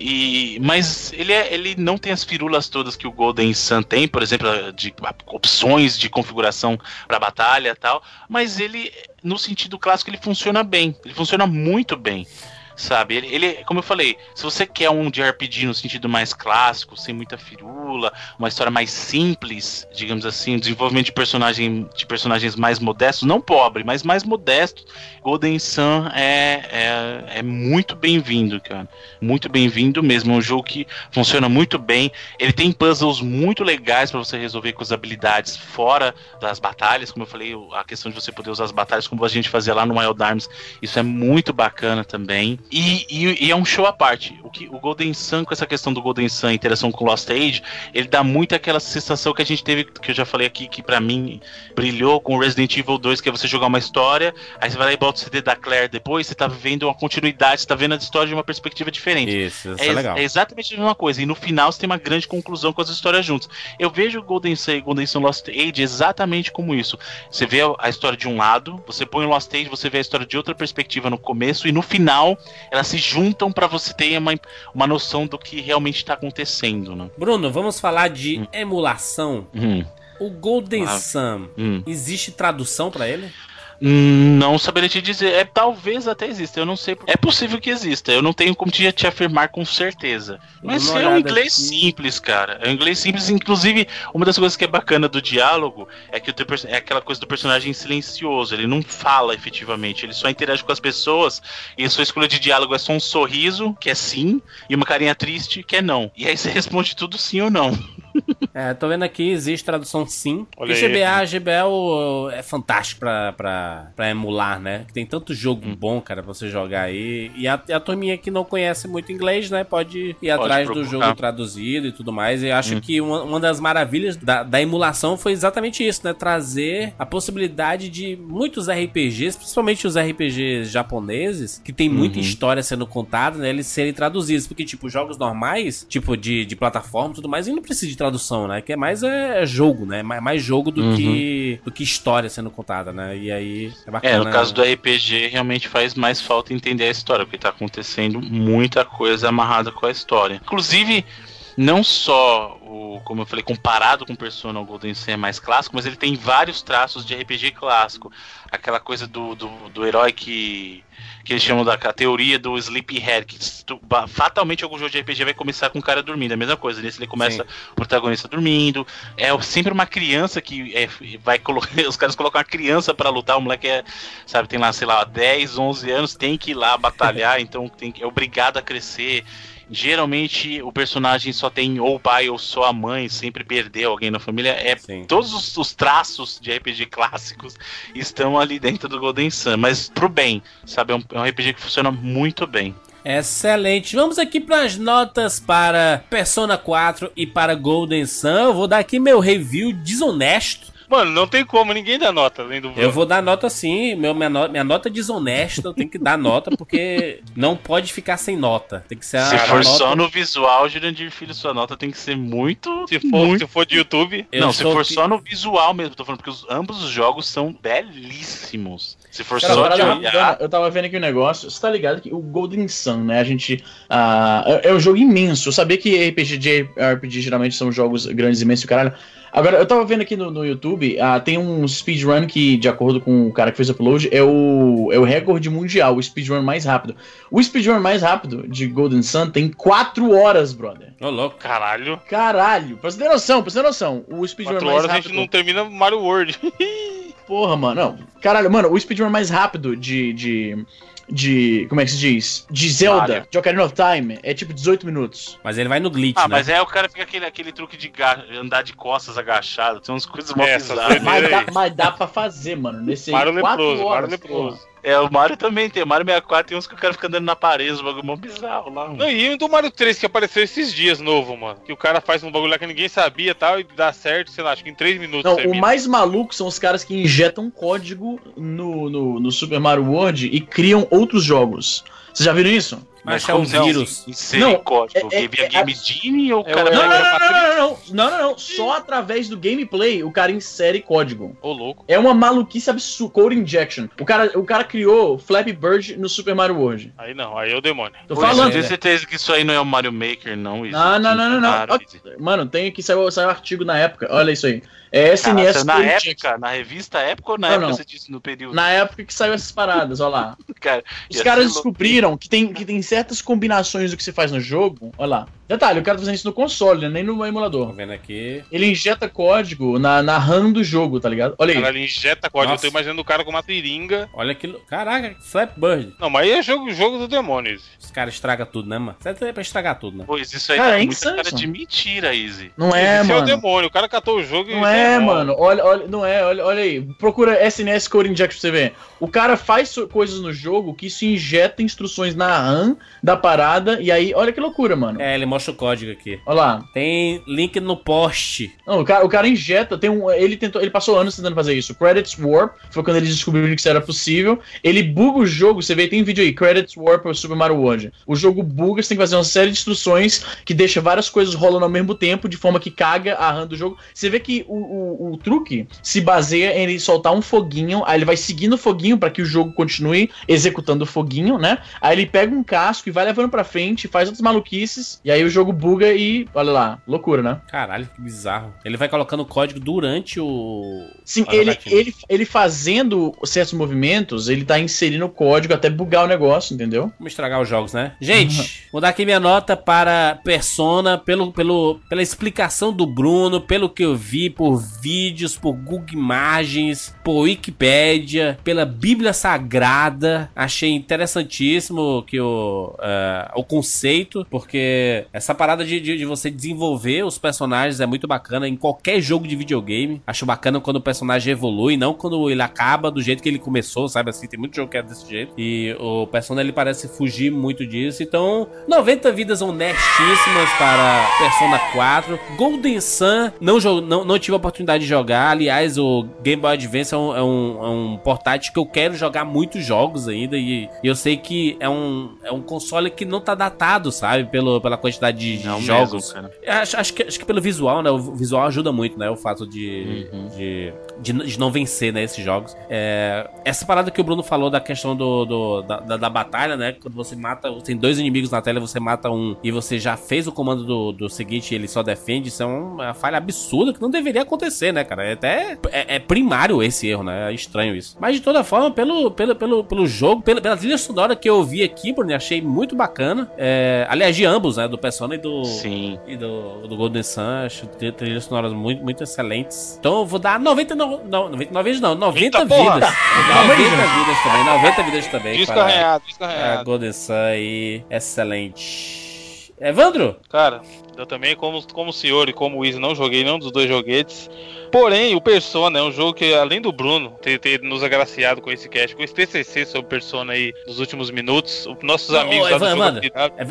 E, mas ele, é, ele não tem as firulas todas que o Golden Sun tem, por exemplo, de opções de configuração para batalha e tal, mas ele, no sentido clássico, ele funciona bem. Ele funciona muito bem. Sabe, ele, ele, como eu falei, se você quer um de RPG no sentido mais clássico, sem muita firula, uma história mais simples, digamos assim, desenvolvimento de personagem de personagens mais modestos, não pobre, mas mais modestos, Golden Sun é, é, é muito bem-vindo, cara. Muito bem-vindo mesmo. É um jogo que funciona muito bem. Ele tem puzzles muito legais para você resolver com as habilidades fora das batalhas. Como eu falei, a questão de você poder usar as batalhas como a gente fazia lá no Wild Arms, isso é muito bacana também. E, e- e é um show à parte. O, que, o Golden Sun, com essa questão do Golden Sun, interação com Lost Age, ele dá muito aquela sensação que a gente teve, que eu já falei aqui, que para mim brilhou com o Resident Evil 2, que é você jogar uma história, aí você vai lá e bota o CD da Claire depois, você tá vivendo uma continuidade, você tá vendo a história de uma perspectiva diferente. Isso, isso é, É, legal. é exatamente a mesma coisa. E no final você tem uma grande conclusão com as histórias juntas. Eu vejo o Golden Sun e Golden Sun Lost Age exatamente como isso. Você vê a história de um lado, você põe o Lost Age, você vê a história de outra perspectiva no começo, e no final elas se juntam pra você ter uma, uma noção do que realmente tá acontecendo, né? Bruno, vamos falar de emulação. Hum, O Golden Ah. Sun, hum. existe tradução pra ele? Não saberia te dizer. É, talvez até exista, eu não sei. É possível que exista. Eu não tenho como te, te afirmar com certeza. Mas é um inglês aqui. simples, cara. É um inglês simples. Inclusive, uma das coisas que é bacana do diálogo é que o teu é aquela coisa do personagem silencioso. Ele não fala efetivamente. Ele só interage com as pessoas. E a sua escolha de diálogo é só um sorriso, que é sim, e uma carinha triste, que é não. E aí você responde tudo sim ou não. É, tô vendo aqui, existe tradução sim. Olha e aí. GBA, GBA é, é fantástico pra, pra, pra emular, né? Tem tanto jogo Hum. bom, cara, pra você jogar aí. E a, a turminha que não conhece muito inglês, né? Pode ir atrás do jogo traduzido e tudo mais. E eu acho Hum. que uma, uma das maravilhas da, da emulação foi exatamente isso, né? Trazer a possibilidade de muitos RPGs, principalmente os RPGs japoneses, que tem muita Uhum. história sendo contada, né? Eles serem traduzidos. Porque, tipo, jogos normais, tipo de, de plataforma e tudo mais, ele não precisa de tradução, né? Que é mais é, jogo, né? Mais, mais jogo do, Uhum. que, do que história sendo contada, né? E aí é bacana. É, no caso do RPG, realmente faz mais falta entender a história, porque tá acontecendo muita coisa amarrada com a história. Inclusive, não só o, como eu falei, comparado com Persona, o Golden Sun é mais clássico, mas ele tem vários traços de RPG clássico. aquela coisa do, do, do herói que, que eles chamam da teoria do sleepyhead, que tu- fatalmente algum jogo de RPG vai começar com o cara dormindo, é a mesma coisa, nesse ele começa o protagonista dormindo, é sempre uma criança que é, vai colocar, os caras colocam uma criança pra lutar, o moleque é, sabe, tem lá, sei lá, 10, 11 anos, tem que ir lá batalhar, então tem, é obrigado a crescer, Geralmente o personagem só tem ou o pai ou só a mãe, sempre perdeu alguém na família. É Sim. todos os, os traços de RPG clássicos estão ali dentro do Golden Sun, mas pro bem, sabe? É um, é um RPG que funciona muito bem. Excelente. Vamos aqui para as notas para Persona 4 e para Golden Sun. Eu vou dar aqui meu review desonesto. Mano, não tem como, ninguém dá nota além do Eu vou dar nota sim, meu, minha, no- minha nota é desonesta, eu tenho que dar nota porque não pode ficar sem nota. Tem que ser a, Se a for nota... só no visual, Jurandir Filho, sua nota tem que ser muito. Se for, muito... se for de YouTube, Eu não, se for que- só no visual mesmo, tô falando, porque os- ambos os jogos são belíssimos. Se for Cara, só de olhar. eu tava vendo aqui o negócio. Você tá ligado que o Golden Sun, né? A gente. ah, é, é um jogo imenso. Eu sabia que RPG, de RPG geralmente são jogos grandes, imensos e caralho. Agora, eu tava vendo aqui no, no YouTube, ah, tem um speedrun que, de acordo com o cara que fez o upload, é o, é o recorde mundial, o speedrun mais rápido. O speedrun mais rápido de Golden Sun tem 4 horas, brother. Ô, louco. caralho. Caralho, pra você ter noção, pra você ter noção. O speedrun mais horas a rápido. gente não termina Mario World. Porra, mano. Não. Caralho, mano, o speedrun mais rápido de. de. De. Como é que se diz? De Zelda, Mario. de Ocarina of Time, é tipo 18 minutos. Mas ele vai no glitch, Ah, né? mas é o cara fica aquele, aquele truque de andar de costas agachado, tem umas coisas mó É. Mas dá, mas dá pra fazer, mano. Nesse aí, Mario quatro leproso, horas, Mario leproso. É, o Mario também tem. O Mario 64 tem uns que o cara fica andando na parede, uns bagulho mó bizarro lá. mano. Não, e o do Mario 3 que apareceu esses dias novo, mano. Que o cara faz um bagulho lá que ninguém sabia e tal, e dá certo, sei lá, acho que em 3 minutos Não, o termina. mais maluco são os caras que injetam código no, no, no Super Mario World e criam outros jogos. Vocês já viram isso? Mas é como o não? vírus. Não, código. é- é- via é Game Genie ou o É cara o- Não, é não, não, não, não, não, não, não, não. Só através do gameplay o cara insere código. Ô, louco. É uma maluquice absurda. Code injection. O cara, o cara criou Flappy Bird no Super Mario World. Aí não, aí é o demônio. Tô Pô, falando. Eu tenho certeza que isso aí não é o Mario Maker, não. Isso Não, não, não, não. Mano, tem que saiu, saiu um artigo na época. Olha isso aí. É Cara, SNS saiu na época, na revista época ou na Não, época não. você disse no período? Na época que saiu essas paradas, olha lá. Cara, Os caras louco. descobriram que tem, que tem certas combinações do que se faz no jogo. Olha lá. Detalhe, o cara tá fazendo isso no console, né? nem no Tô emulador. vendo aqui. Ele injeta código na, na RAM do jogo, tá ligado? Olha aí. Cara, ele injeta código. Nossa. Eu tô imaginando o cara com uma seringa. Olha aquilo. Caraca, Flap Bird. Não, mas aí é jogo, jogo do demônio. esse. Os caras estragam tudo, né, mano? Certo é pra estragar tudo, né? Pois isso aí Cara, tá é insano cara de mentira, Easy. Não é, esse é o mano. demônio. O cara catou o jogo e. Não é, demônio. mano. Olha, olha, não é, olha, olha aí. Procura SNS Code Injection pra você ver. O cara faz coisas no jogo que isso injeta instruções na RAM da parada. E aí, olha que loucura, mano. É, ele mostra o código aqui. Olha lá. Tem link no post. Não, o cara, o cara injeta, tem um. Ele tentou. Ele passou anos tentando fazer isso. Credits Warp foi quando eles descobriram que isso era possível. Ele buga o jogo, você vê, tem um vídeo aí, Credits Warp ou Super Mario World. O jogo buga, você tem que fazer uma série de instruções que deixa várias coisas rolando ao mesmo tempo, de forma que caga a RAM do jogo. Você vê que o, o, o truque se baseia em ele soltar um foguinho, aí ele vai seguindo o foguinho para que o jogo continue executando o foguinho, né? Aí ele pega um casco e vai levando pra frente, faz outras maluquices, e aí o jogo buga e. Olha lá, loucura, né? Caralho, que bizarro. Ele vai colocando o código durante o. Sim, a ele, jogatina. ele, ele fazendo certos movimentos, ele tá inserindo o código até bugar o negócio, entendeu? Vamos estragar os jogos, né? Gente, vou dar aqui minha nota para Persona, pelo, pelo, pela explicação do Bruno, pelo que eu vi por vídeos, por Google Imagens, por Wikipédia, pela Bíblia Sagrada. Achei interessantíssimo que o, eh, o conceito, porque essa parada de, de, de você desenvolver os personagens é muito bacana em qualquer jogo de videogame. Acho bacana quando o personagem evolui, não quando ele acaba do jeito que ele começou, sabe assim? Tem muito jogo que é desse jeito. E o Persona ele parece fugir muito disso. Então, 90 vidas honestíssimas para Persona 4. Golden Sun, não, não, não tive a oportunidade de jogar. Aliás, o Game Boy Advance é um, é um, é um portátil que eu quero jogar muitos jogos ainda. E, e eu sei que é um, é um console que não tá datado, sabe? Pelo, pela quantidade de, de Não jogos. mesmo, Acho, acho que, acho que pelo visual, né? O visual ajuda muito, né? O fato de, Uhum. de, de, de não vencer, né? Esses jogos. É, essa parada que o Bruno falou da questão do, do- da, da, da batalha, né? Quando você mata, tem dois inimigos na tela, você mata um e você já fez o comando do, do seguinte e ele só defende, isso é uma falha absurda que não deveria acontecer, né, cara? É até é, é primário esse erro, né? É estranho isso. Mas de toda forma, pelo, pelo, pelo, pelo jogo, pela, pela trilha sonora que eu vi aqui, Bruno, achei muito bacana. É, aliás, de ambos, né? Do Persona e do, Sim. e do, do Golden Sun, acho tri- trilhas sonoras muito, muito excelentes. Então eu vou dar 99, não, 99 vezes não, 90 Eita, vidas. 90 vidas também, 90 vidas também. Disco arranhado, disco a arranhado. Golden Sun aí, excelente. Evandro? Cara, eu também, como, como o senhor e como o Izzy, não joguei nenhum dos dois joguetes. Porém, o Persona é um jogo que, além do Bruno ter, ter nos agraciado com esse cast, com esse TCC sobre Persona aí nos últimos minutos, os nossos Não, amigos ô, Evan- Evandro,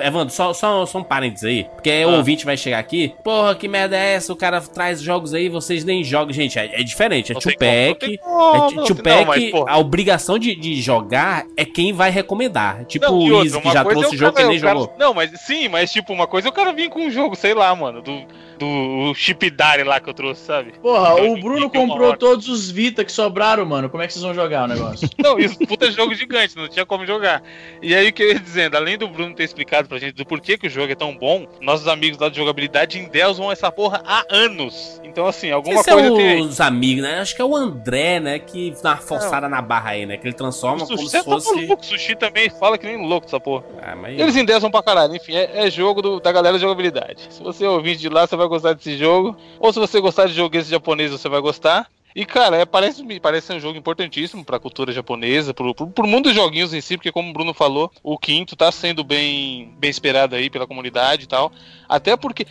Evandro, só, só, só um parênteses aí. Porque o Ah. ouvinte vai chegar aqui. Porra, que merda é essa? O cara traz jogos aí, vocês nem jogam. Gente, é, é diferente. É Tupac. É Tupac, a obrigação de, de jogar é quem vai recomendar. Tipo Não, o Izzy, que já é trouxe o jogo que cara- nem o cara- jogou. Não, mas sim, mas tipo, uma coisa é o cara vir com um jogo, sei lá, mano, do, do Chip Dari lá que eu trouxe, sabe? Porra, Jogo o Bruno comprou todos os Vita que sobraram, mano. Como é que vocês vão jogar o negócio? Não, isso, puta jogo gigante, não tinha como jogar. E aí o que eu ia dizendo, além do Bruno ter explicado pra gente do porquê que o jogo é tão bom, nossos amigos lá de jogabilidade endeusam essa porra há anos. Então, assim, alguma Esse é coisa tem aí. os amigos, né? Acho que é o André, né? Que dá uma forçada na barra aí, né? Que ele transforma O como sushi se tá fosse. maluco, o sushi também fala que nem louco essa porra. Ah, mas... Eles endeusam pra caralho, enfim, é, é jogo do- da galera de jogabilidade. Se você é ouvinte de lá, você vai gostar desse jogo. Ou se você gostar de joguetes japoneses, você vai gostar. E, cara, é, parece, parece ser um jogo importantíssimo pra cultura japonesa, pro, pro, pro mundo dos joguinhos em si, porque, como o Bruno falou, o quinto tá sendo bem, bem esperado aí pela comunidade e tal. Até porque,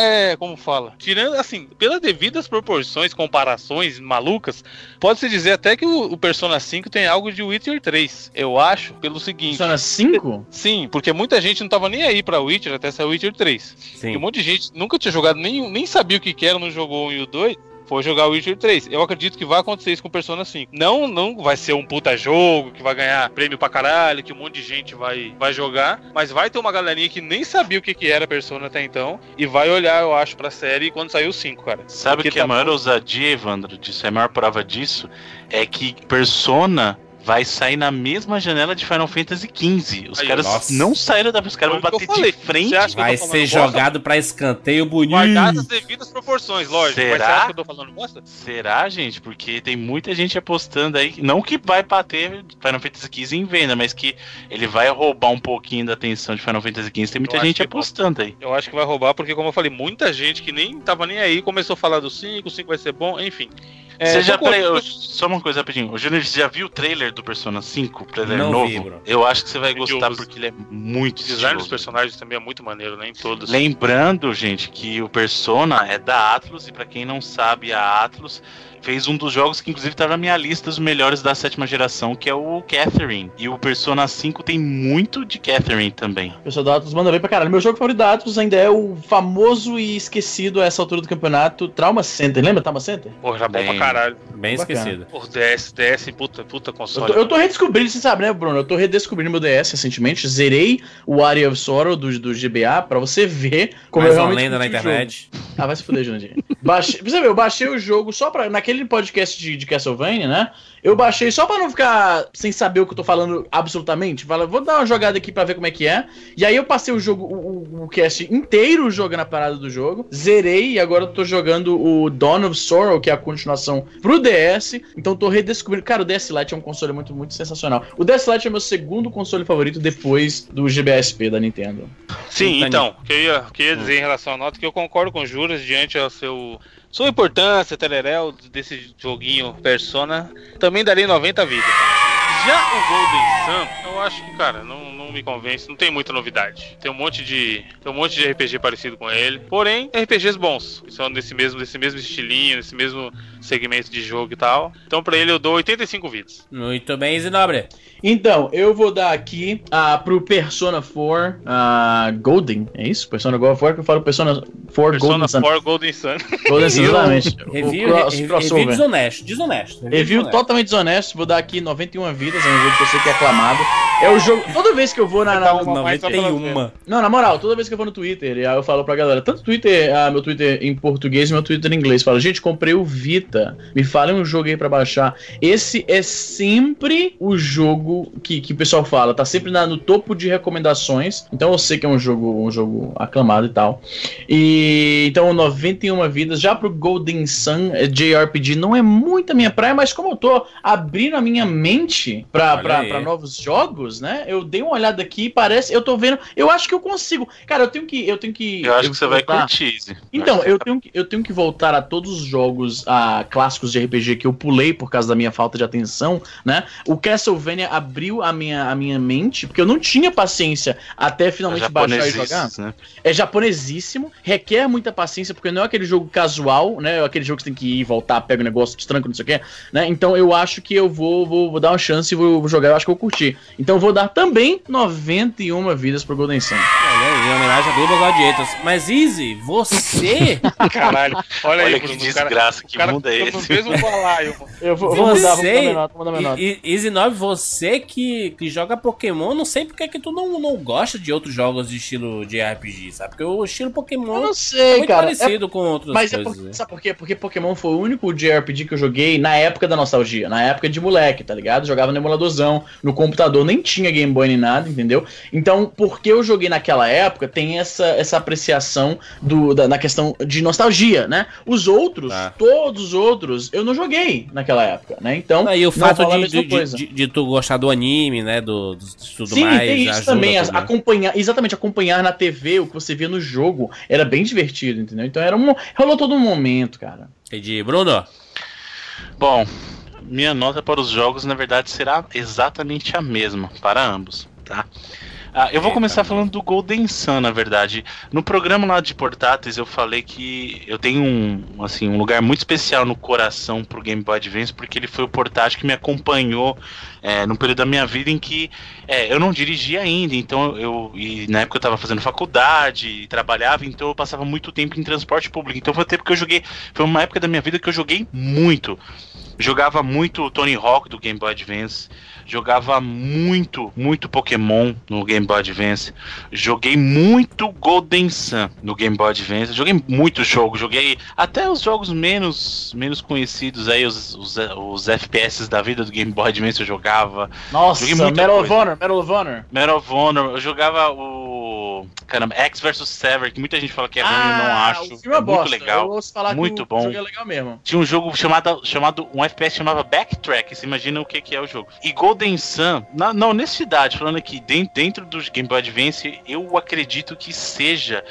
é, como fala, tirando, assim, pelas devidas proporções, comparações malucas, pode-se dizer até que o, o Persona 5 tem algo de Witcher 3. Eu acho, pelo seguinte. Funciona 5? Sim, porque muita gente não tava nem aí pra Witcher até sair o Witcher 3. Sim. E um monte de gente nunca tinha jogado, nem, nem sabia o que, que era, não jogou o 1 e o 2. Foi jogar o Witcher 3. Eu acredito que vai acontecer isso com Persona 5. Não, não vai ser um puta jogo que vai ganhar prêmio pra caralho, que um monte de gente vai, vai jogar. Mas vai ter uma galerinha que nem sabia o que, que era Persona até então. E vai olhar, eu acho, pra série quando sair o 5, cara. Sabe o que é a tá maior ousadia, Evandro, disso? A maior prova disso é que Persona vai sair na mesma janela de Final Fantasy XV. Os Aí, caras nossa. não saíram da... Os caras vão bater eu falei. de frente. Vai ser bosta? jogado pra escanteio bonito. Guardadas as devidas proporções, lógico. Mas você Será? acha que eu tô falando bosta? Será, gente? Porque tem muita gente apostando aí. Não que vai bater Final Fantasy XV em venda, mas que ele vai roubar um pouquinho da atenção de Final Fantasy XV. Tem muita Eu gente apostando aí. Eu acho que vai roubar, porque, como eu falei, muita gente que nem tava nem aí começou a falar do 5, o 5 vai ser bom, enfim. É, Você já. Peraí, eu- só uma coisa rapidinho. O Júnior, você já viu o trailer do Persona 5? O trailer Não novo? vi, bro. Eu acho que você vai gostar os- porque ele é muito O design dos estiloso. personagens também é muito maneiro, nem todos. Lembrando, gente, que o Persona é da Atlus, e pra quem não sabe, a Atlus fez um dos jogos que inclusive tá na minha lista dos melhores da sétima geração, que é o Catherine. E o Persona 5 tem muito de Catherine também. O pessoal da Atos manda bem pra caralho. Meu jogo favorito da Atos ainda é o famoso e esquecido a essa altura do campeonato Trauma Center. Lembra Trauma Center? Porra, era bom Bem. pra caralho. Bem Bacana. esquecido. Porra, DS, DS, puta, puta Eu console. tô, eu tô redescobrindo, você sabe, né, Bruno? Eu tô redescobrindo meu DS recentemente. Zerei o Area of Sorrow do, do GBA pra você ver como Mais eu uma realmente lenda na o jogo. internet. Ah, vai se fuder, Jurandir. Baixei, você vê, eu baixei o jogo só pra. Naquele podcast de, de Castlevania, né? Eu baixei só pra não ficar sem saber o que eu tô falando absolutamente. Fala, vou dar uma jogada aqui pra ver como é que é. E aí eu passei o jogo, o, o, cast inteiro jogando a parada do jogo. Zerei e agora eu tô jogando o Dawn of Sorrow, que é a continuação pro DS. Então tô redescobrindo. Cara, o DS Lite é um console muito, muito sensacional. O DS Lite é meu segundo console favorito depois do GBSP da Nintendo. Sim, então, o que eu ia, o que eu ia dizer em relação à nota, que eu concordo com o Juras diante ao seu sua importância, Telerel, desse joguinho Persona, também darei 90 vidas. Já o Golden Sun, eu acho que, cara, não, não me convence, não tem muita novidade. Tem um monte de. Tem um monte de RPG parecido com ele. Porém, RPGs bons. São desse mesmo, desse mesmo estilinho, desse mesmo segmento de jogo e tal. Então pra ele eu dou 85 vidas. Muito bem, Zinobre. Então, eu vou dar aqui ah, pro Persona 4 ah, Golden, é isso? Persona 4 que eu falo Persona 4 Persona Golden Sun. 4 Golden Sun. Golden Sun, exatamente. Review, o cross, re- review crossover. desonesto. Desonesto. Review desonesto. totalmente desonesto, vou dar aqui 91 vidas, é um jogo que eu sei que é aclamado. É o jogo. Toda vez que eu vou na. na- uma só pra 91. Não, na moral, toda vez que eu vou no Twitter, aí eu falo pra galera, tanto Twitter, ah, meu Twitter em português e meu Twitter em inglês, falo, gente, comprei o Vita, me falem um jogo aí pra baixar. Esse é sempre o jogo que, que o pessoal fala, tá sempre na- no topo de recomendações, então eu sei que é um jogo, um jogo aclamado e tal. E então 91 vidas, já pro Golden Sun eh, JRPG não é muito a minha praia, mas como eu tô abrindo a minha mente pra novos jogos, né? Eu dei uma olhada aqui e parece, eu tô vendo, eu acho que eu consigo. Cara, eu tenho que eu tenho que Eu acho que você vai voltar- curtir, Izzy. Então, eu tenho, que, eu tenho que voltar a todos os jogos ah, clássicos de RPG que eu pulei por causa da minha falta de atenção, né? O Castlevania abriu a minha, a minha mente, porque eu não tinha paciência até vai- finalmente baixar e jogar. né? É japonesíssimo, requer muita paciência, porque não é aquele jogo casual, né? É aquele jogo que você tem que ir, voltar, pega o negócio, te tranca, não sei o quê, né? Então eu acho que eu vou, vou, vou dar uma chance e vou, vou jogar, eu acho que eu vou curtir. Então eu vou dar também 91 vidas pro Golden Sun. Olha aí, em homenagem a Global Gladiators. Mas, Easy, você. Caralho. Olha, Olha aí, que Bruno, cara- desgraça, o que cara mundo é esse? balaio, mano. Eu vou, vou mudar, vou. E- e- Easy 9, você que, que joga Pokémon, não sei porque que tu não, não gosta de outros jogos de estilo de RPG, sabe? Porque o estilo Eu Pokémon não é sei, muito cara. parecido com outras Mas é coisas. porque, né? sabe por quê? Porque Pokémon foi o único JRPG que eu joguei na época da nostalgia, na época de moleque, tá ligado? Jogava no emuladorzão, no computador, nem tinha Game Boy nem nada, entendeu? Então, porque eu joguei naquela época, tem essa, essa apreciação do, da, na questão de nostalgia, né? Os outros, Tá. todos os outros, eu não joguei naquela época, né? Então, Aí o fato de, de, de, de tu gostar do anime, né? Do, do tudo Sim, mais. tem isso ajuda também, também. acompanhar, exatamente, acompanhar na TV o que você via no jogo, era bem divertido, entendeu? Então era um, rolou todo um momento, cara. Entendi. Bruno, Bom, minha nota para os jogos, na verdade, será exatamente a mesma para ambos, tá? Ah, eu vou começar falando do Golden Sun, na verdade. No programa lá de portáteis, eu falei que eu tenho um, assim, um lugar muito especial no coração pro Game Boy Advance, porque ele foi o portátil que me acompanhou é, no período da minha vida em que é, eu não dirigia ainda, então eu e na época eu tava fazendo faculdade e trabalhava, então eu passava muito tempo em transporte público. Então foi o tempo que eu joguei, foi uma época da minha vida que eu joguei muito. Jogava muito Tony Hawk do Game Boy Advance, jogava muito, muito Pokémon no Game Boy Advance, joguei muito Golden Sun no Game Boy Advance, joguei muito jogo, joguei até os jogos menos, menos conhecidos aí, os, os, os FPS da vida do Game Boy Advance eu jogava, Nossa, Joguei Medal of. Honor, Medal of Honor. Medal of Honor, eu jogava o. Caramba, X vs Sever, que muita gente fala que é ruim, eu não acho. Ah, o filme é, é muito bosta. legal. Muito bom. é legal. Tinha um jogo chamado, chamado um FPS chamava Backtrack, você imagina o que, que é o jogo. E Golden Sun, na, na honestidade, falando aqui, dentro, dentro do Game Boy Advance, eu acredito que seja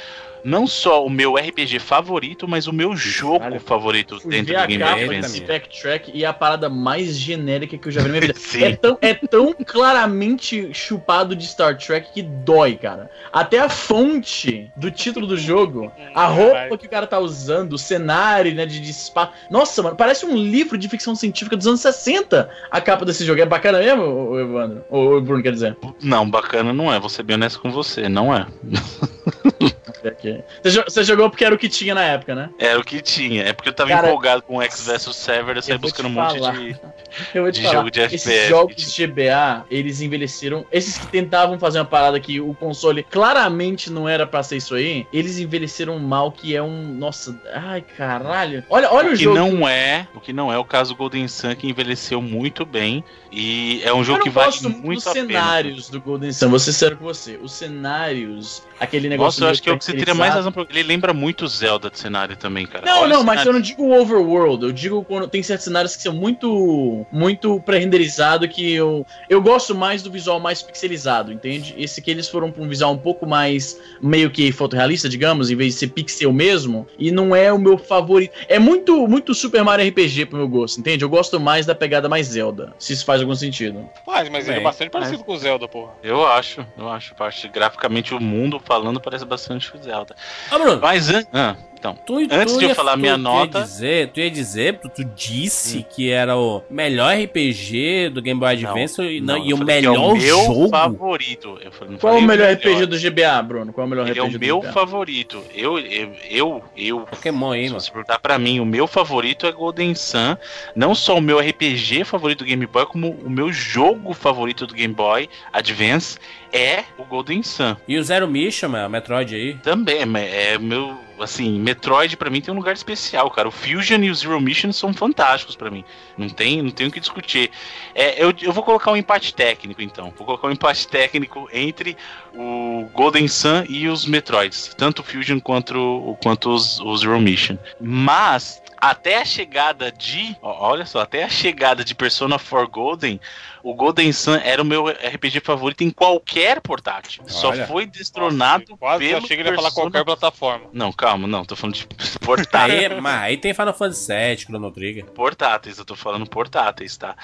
não só o meu RPG favorito, mas o meu jogo Caralho, favorito dentro do Game Boy capa Advance. backtrack e é a parada mais genérica que eu já vi na minha vida. É tão, é tão claramente chupado de Star Trek que dói, cara. Até a fonte do título do jogo, a roupa que o cara tá usando, o cenário, né, de, de espaço. Nossa, mano, parece um livro de ficção científica dos anos 60 a capa desse jogo. É bacana mesmo, Evandro? Ou o Bruno, quer dizer? Não, bacana não é, vou ser bem honesto com você, não é. Aqui. Você, jo- você jogou porque era o que tinha na época, né? Era o que tinha, é porque eu tava Cara, empolgado com o X vs Server, eu saí buscando um monte de. Eu de falar, jogo de esses FPS, jogos que GBA, eles envelheceram. Esses que tentavam fazer uma parada que o console claramente não era pra ser isso aí, eles envelheceram mal, que é um. Nossa, ai caralho. Olha, olha o, o que jogo. não é, o que não é o caso do Golden Sun que envelheceu muito bem e é um jogo eu que vale gosto muito muito a pena. cenários do Golden Sun, vou ser sério com você. Os cenários, aquele negócio. Nossa, eu acho que é o que você teria mais razão. pra- Ele lembra muito Zelda de cenário também, cara. Não, Olha não, mas eu não digo overworld, eu digo quando tem certos cenários que são muito muito pré-renderizado que eu eu gosto mais do visual mais pixelizado, entende? Esse que eles foram pra um visual um pouco mais meio que fotorrealista, digamos, em vez de ser pixel mesmo, e não é o meu favorito. É muito muito Super Mario RPG pro meu gosto, entende? Eu gosto mais da pegada mais Zelda, se isso faz algum sentido. Mas, mas ele é Bem, bastante parecido com o Zelda, porra. Eu acho, eu acho. Parte graficamente o mundo falando parece bastante Zelda. Ô, Bruno, Mas an- ah, então. Tu, Antes tu de eu ia- falar tu- minha tu nota- Ia dizer, tu ia dizer, tu, tu disse que era o melhor RPG do Game Boy Advance e, não, e eu o que é melhor o meu jogo. favorito. Eu falei- não Qual é o melhor RPG do GBA, Bruno? Qual é o melhor Ele é RPG o do meu favorito. Eu, eu, eu, eu Pokémon aí, se mano. você perguntar pra mim, o meu favorito é Golden Sun. Não só o meu RPG favorito do Game Boy, como o meu jogo favorito do Game Boy Advance é o Golden Sun. E o Zero Mission, mano, Metroid aí. Também, mas é meu. Assim, Metroid pra mim tem um lugar especial, cara. O Fusion e o Zero Mission são fantásticos pra mim. Não tem, não tem o que discutir. É, eu, eu vou colocar um empate técnico, então. Vou colocar um empate técnico entre o Golden Sun e os Metroids. Tanto o Fusion quanto, quanto os, os Zero Mission. Mas. Até a chegada de. ó, Olha só, até a chegada de Persona 4 Golden, o Golden Sun era o meu RPG favorito em qualquer portátil. Só Olha. foi destronado Nossa, quase pelo achei que ele ia falar qualquer plataforma. não, calma, não, tô falando de portáteis. Aí, mas aí tem Final Fantasy VII, Chrono Trigger. portáteis, eu tô falando portáteis, tá?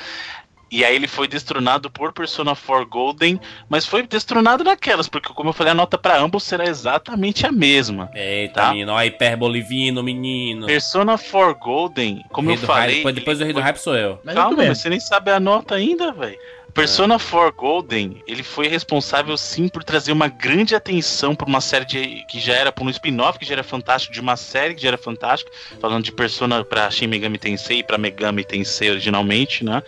E aí ele foi destronado por Persona 4 Golden, mas foi destronado naquelas, porque como eu falei, a nota pra ambos será exatamente a mesma. Eita, Tá. menino, ó, a hiperboliviano, menino. Persona 4 Golden, como eu falei. hype, depois, do Rei do Hype sou eu. Mas Calma, mas você nem sabe a nota ainda, velho. Persona É. 4 Golden, ele foi responsável sim por trazer uma grande atenção para uma série de, que já era para um spin-off que já era fantástico, de uma série que já era fantástica, falando de Persona para Shin Megami Tensei e para Megami Tensei originalmente, né?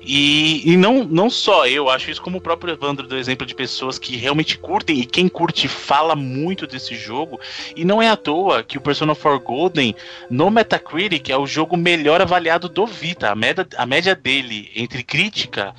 E, e não, não só eu, acho isso como o próprio Evandro deu exemplo de pessoas que realmente curtem e quem curte fala muito desse jogo. E não é à toa que o Persona 4 Golden no Metacritic é o jogo melhor avaliado do Vita. A média, a média dele entre crítica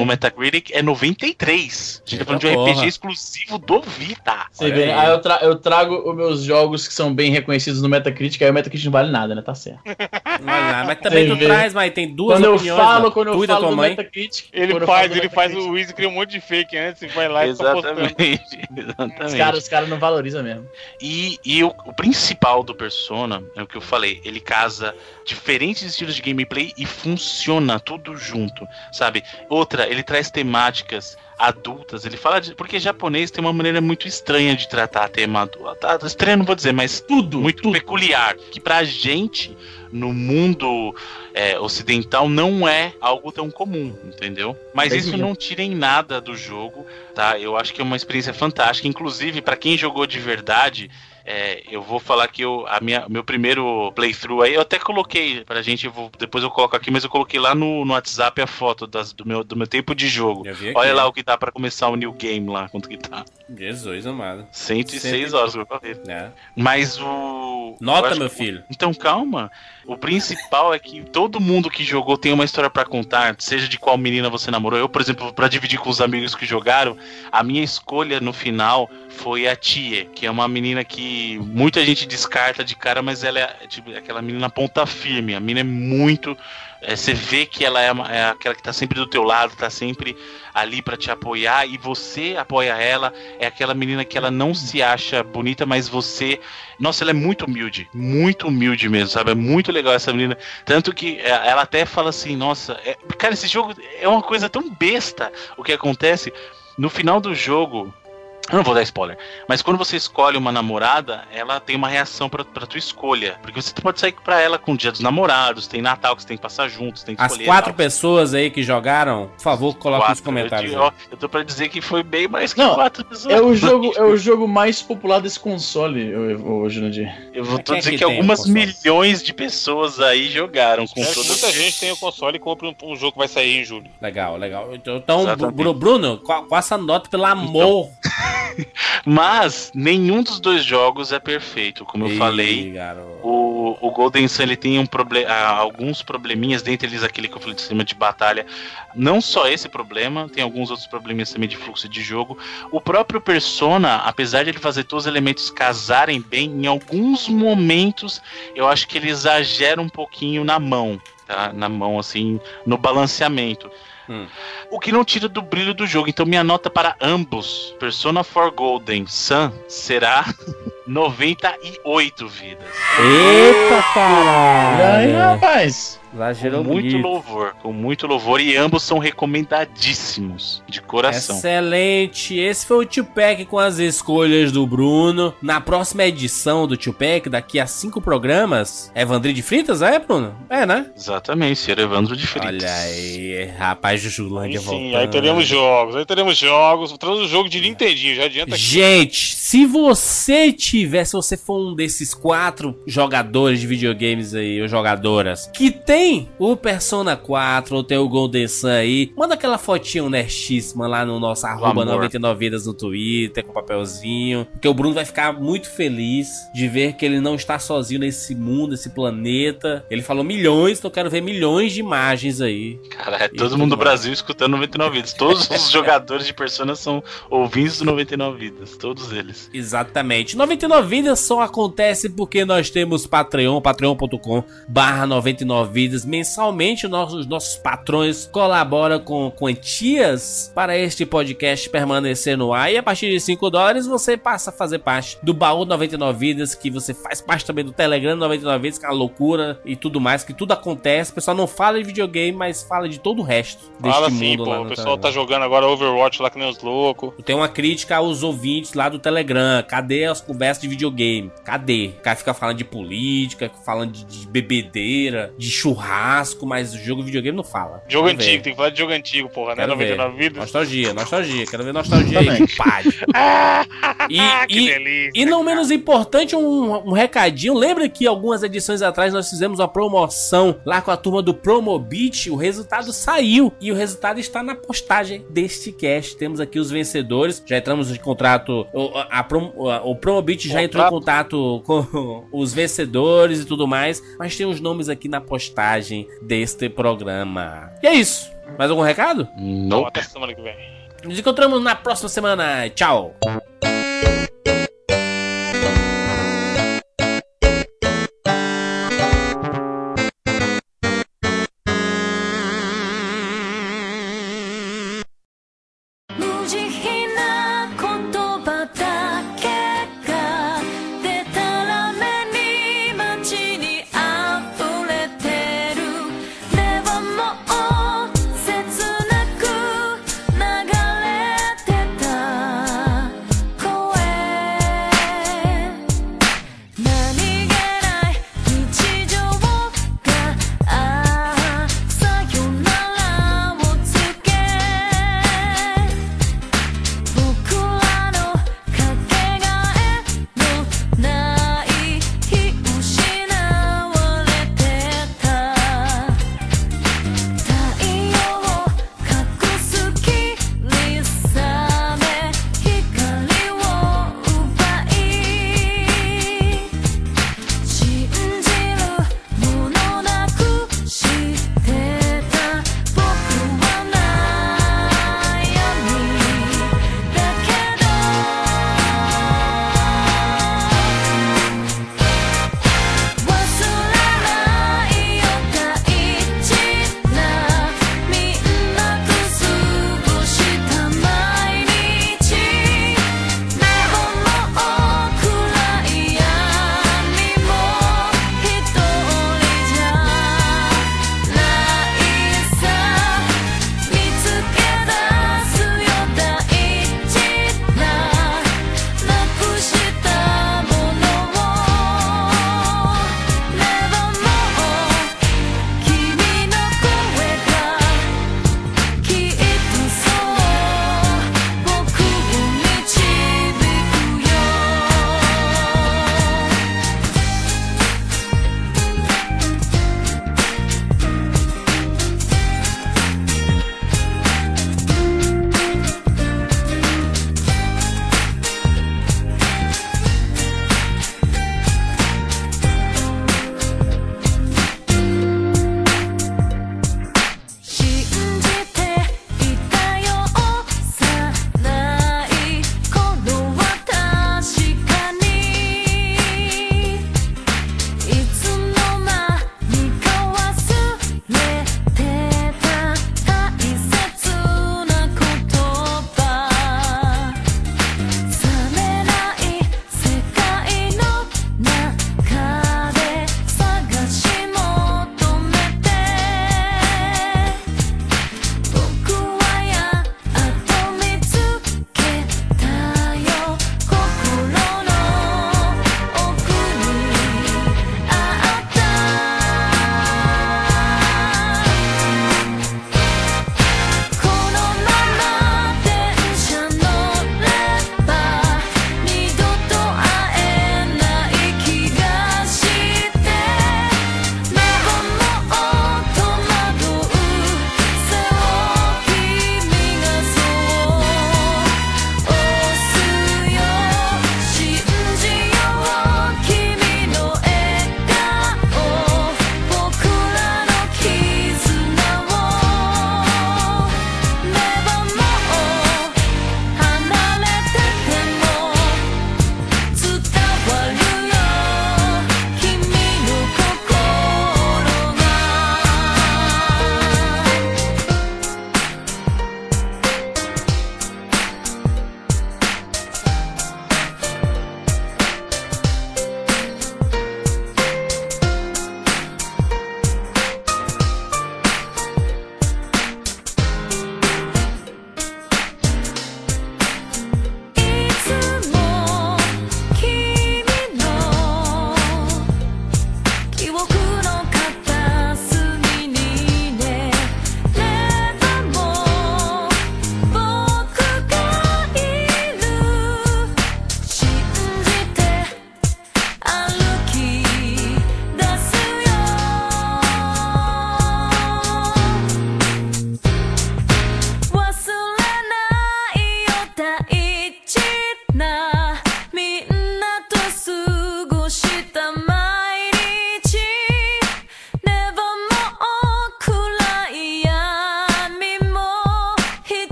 no Metacritic é 93. A gente tá falando de um Porra. RPG exclusivo do Vita. Você vê, aí. eu, tra- eu trago os meus jogos que são bem reconhecidos no Metacritic, aí o Metacritic não vale nada, né? Tá certo. Olha lá, mas também Você tu vê. traz, mas tem duas Quando eu opiniões. falo, mano. quando eu e falo do mãe. Metacritic. Ele eu faz, falo ele faz o Wiz cria um monte de fake antes e vai lá e fica postando. Exatamente. Os Exatamente. caras os caras não valorizam mesmo. E, e o, o principal do Persona é o que eu falei, ele casa diferentes estilos de gameplay e funciona tudo junto, sabe? Outra, ele traz temáticas adultas, ele fala de. Porque japonês tem uma maneira muito estranha de tratar tema adulto. Tá, estranha não vou dizer, mas Tudo, muito peculiar. Que pra gente, no mundo é, ocidental, não é algo tão comum, entendeu? Mas Bem isso mesmo. não tira em nada do jogo, tá? Eu acho que é uma experiência fantástica. Inclusive, pra quem jogou de verdade. É, eu vou falar que eu, a minha, meu primeiro playthrough aí, eu até coloquei pra gente, vou- depois eu coloco aqui, mas eu coloquei lá no, no WhatsApp a foto das- do, meu, do meu tempo de jogo. Olha lá o que tá pra começar o new game lá, quanto que tá. Jesus amado. 106 horas, eu falei. É. Mas o. Nota, meu que- filho. Então calma. O principal é que todo mundo que jogou tem uma história pra contar, seja de qual menina você namorou. Eu, por exemplo, pra dividir com os amigos que jogaram, a minha escolha no final foi a Tia, que é uma menina que muita gente descarta de cara, mas ela é tipo, aquela menina ponta firme. A menina é muito é, você vê que ela é, é aquela que tá sempre do teu lado, tá sempre ali pra te apoiar e você apoia ela. É aquela menina que ela não se acha bonita, mas você. Nossa, ela é muito humilde, muito humilde mesmo, sabe? É muito legal essa menina. Tanto que é, ela até fala assim: Nossa, é- cara, esse jogo é uma coisa tão besta. O que acontece no final do jogo. Eu não vou dar spoiler, mas quando você escolhe uma namorada, ela tem uma reação pra, pra tua escolha. Porque você pode sair pra ela com o dia dos namorados, tem Natal que você tem que passar juntos, tem que As escolher. quatro tal. pessoas aí que jogaram, por favor, coloque nos comentários. Eu, aí. ó, eu tô pra dizer que foi bem mais que Não, quatro pessoas. É o jogo, é o jogo mais popular desse console hoje no dia. Eu vou quem é dizer que que, tem algumas milhões de pessoas aí jogaram com que todas muita gente tenha o console e compre um, um jogo que vai sair em julho. Legal, legal. Então, Então, Exatamente. Bru- Bruno, qual, qual essa nota, pelo amor? Mas nenhum dos dois jogos é perfeito, como eu Ih, falei. garoto. O, o Golden Sun ele tem um ah, alguns probleminhas, dentre eles aquele que eu falei de sistema de batalha. Não só esse problema, tem alguns outros probleminhas também de fluxo de jogo. O próprio Persona, apesar de ele fazer todos os elementos casarem bem, em alguns momentos eu acho que ele exagera um pouquinho na mão. Tá? Na mão, assim, no balanceamento. Hum. O que não tira do brilho do jogo. Então, minha nota para ambos, Persona 4 Golden Sun, será 98 vidas. Eita, E aí, caralho. rapaz? Exagerou Com muito bonito. louvor, com muito louvor. E ambos são recomendadíssimos, de coração. Excelente. Esse foi o Tupac com as escolhas do Bruno. Na próxima edição do Tupac, daqui a cinco programas, é Evandri de Fritas, é, Bruno? É, né? Exatamente, Sr. Evandro de Freitas. Olha aí, rapaz de Julândia voltando. aí teremos jogos, aí teremos jogos. Traz um jogo de Nintendinho, já adianta aqui. Gente, se você tiver, se você for um desses quatro jogadores de videogames aí, ou jogadoras, que tem o Persona 4 ou tem o Golden Sun aí, manda aquela fotinha honestíssima lá no nosso arroba amor. 99 vidas no Twitter, com papelzinho, porque o Bruno vai ficar muito feliz de ver que ele não está sozinho nesse mundo, nesse planeta. Ele falou milhões, então eu quero ver milhões de imagens aí. Cara, é todo mundo do. Brasil escutando 99 vidas. Todos os jogadores de Persona são ouvintes do 99 vidas. Todos eles. Exatamente. 99 vidas só acontece porque nós temos Patreon, patreon.com barra 99 vidas. Mensalmente nossos, nossos patrões colaboram com quantias para este podcast permanecer no ar. E a partir de 5 dólares você passa a fazer parte do baú 99 vidas, que você faz parte também do Telegram 99 vidas, que é uma loucura e tudo mais, que tudo acontece. O pessoal não fala de videogame, mas fala de todo o resto deste Fala mundo lá pô, o pessoal Telegram. tá jogando agora Overwatch lá que nem os loucos. Tenho uma crítica aos ouvintes lá do Telegram. Cadê as conversas de videogame? Cadê? O cara fica falando de política, falando de, de bebedeira, de churrasco, mas o jogo de videogame não fala. Jogo Quero ver. antigo, tem que falar de jogo antigo, porra, né? Quero ver. 99 vidas. Nostalgia, nostalgia. Quero ver nostalgia aí. E, Ah, que e- delícia. e não menos importante, um, um recadinho. Lembra que algumas edições atrás nós fizemos uma promoção lá com a turma do Promobit? O resultado saiu e o resultado está na postagem deste cast. Temos aqui os vencedores. Já entramos em contrato. O, a, a- o Promobit já entrou em contato com os vencedores e tudo mais. Mas tem os nomes aqui na postagem deste programa. E é isso. Mais algum recado? Não, Não. até semana que vem. Nos encontramos na próxima semana. Tchau.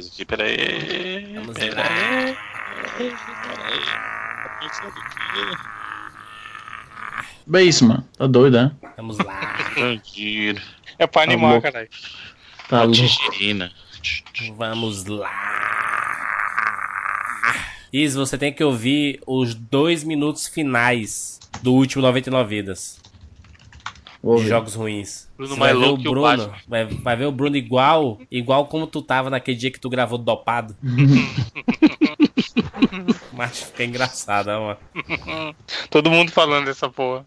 Coisa aqui, peraí. Vamos Peraí. lá. Basement. Tá doido, né? Vamos lá. É pra Tá animar, louco. caralho. Tá louco. Tigerina. Vamos lá. Is, você tem que ouvir os dois minutos finais do último 99 vidas. De jogos ruins. Bruno vai ver o louco que o Bruno. Vai, vai ver o Bruno igual, igual como tu tava naquele dia que tu gravou dopado. Mas fica engraçado, ó, mano. Todo mundo falando dessa porra.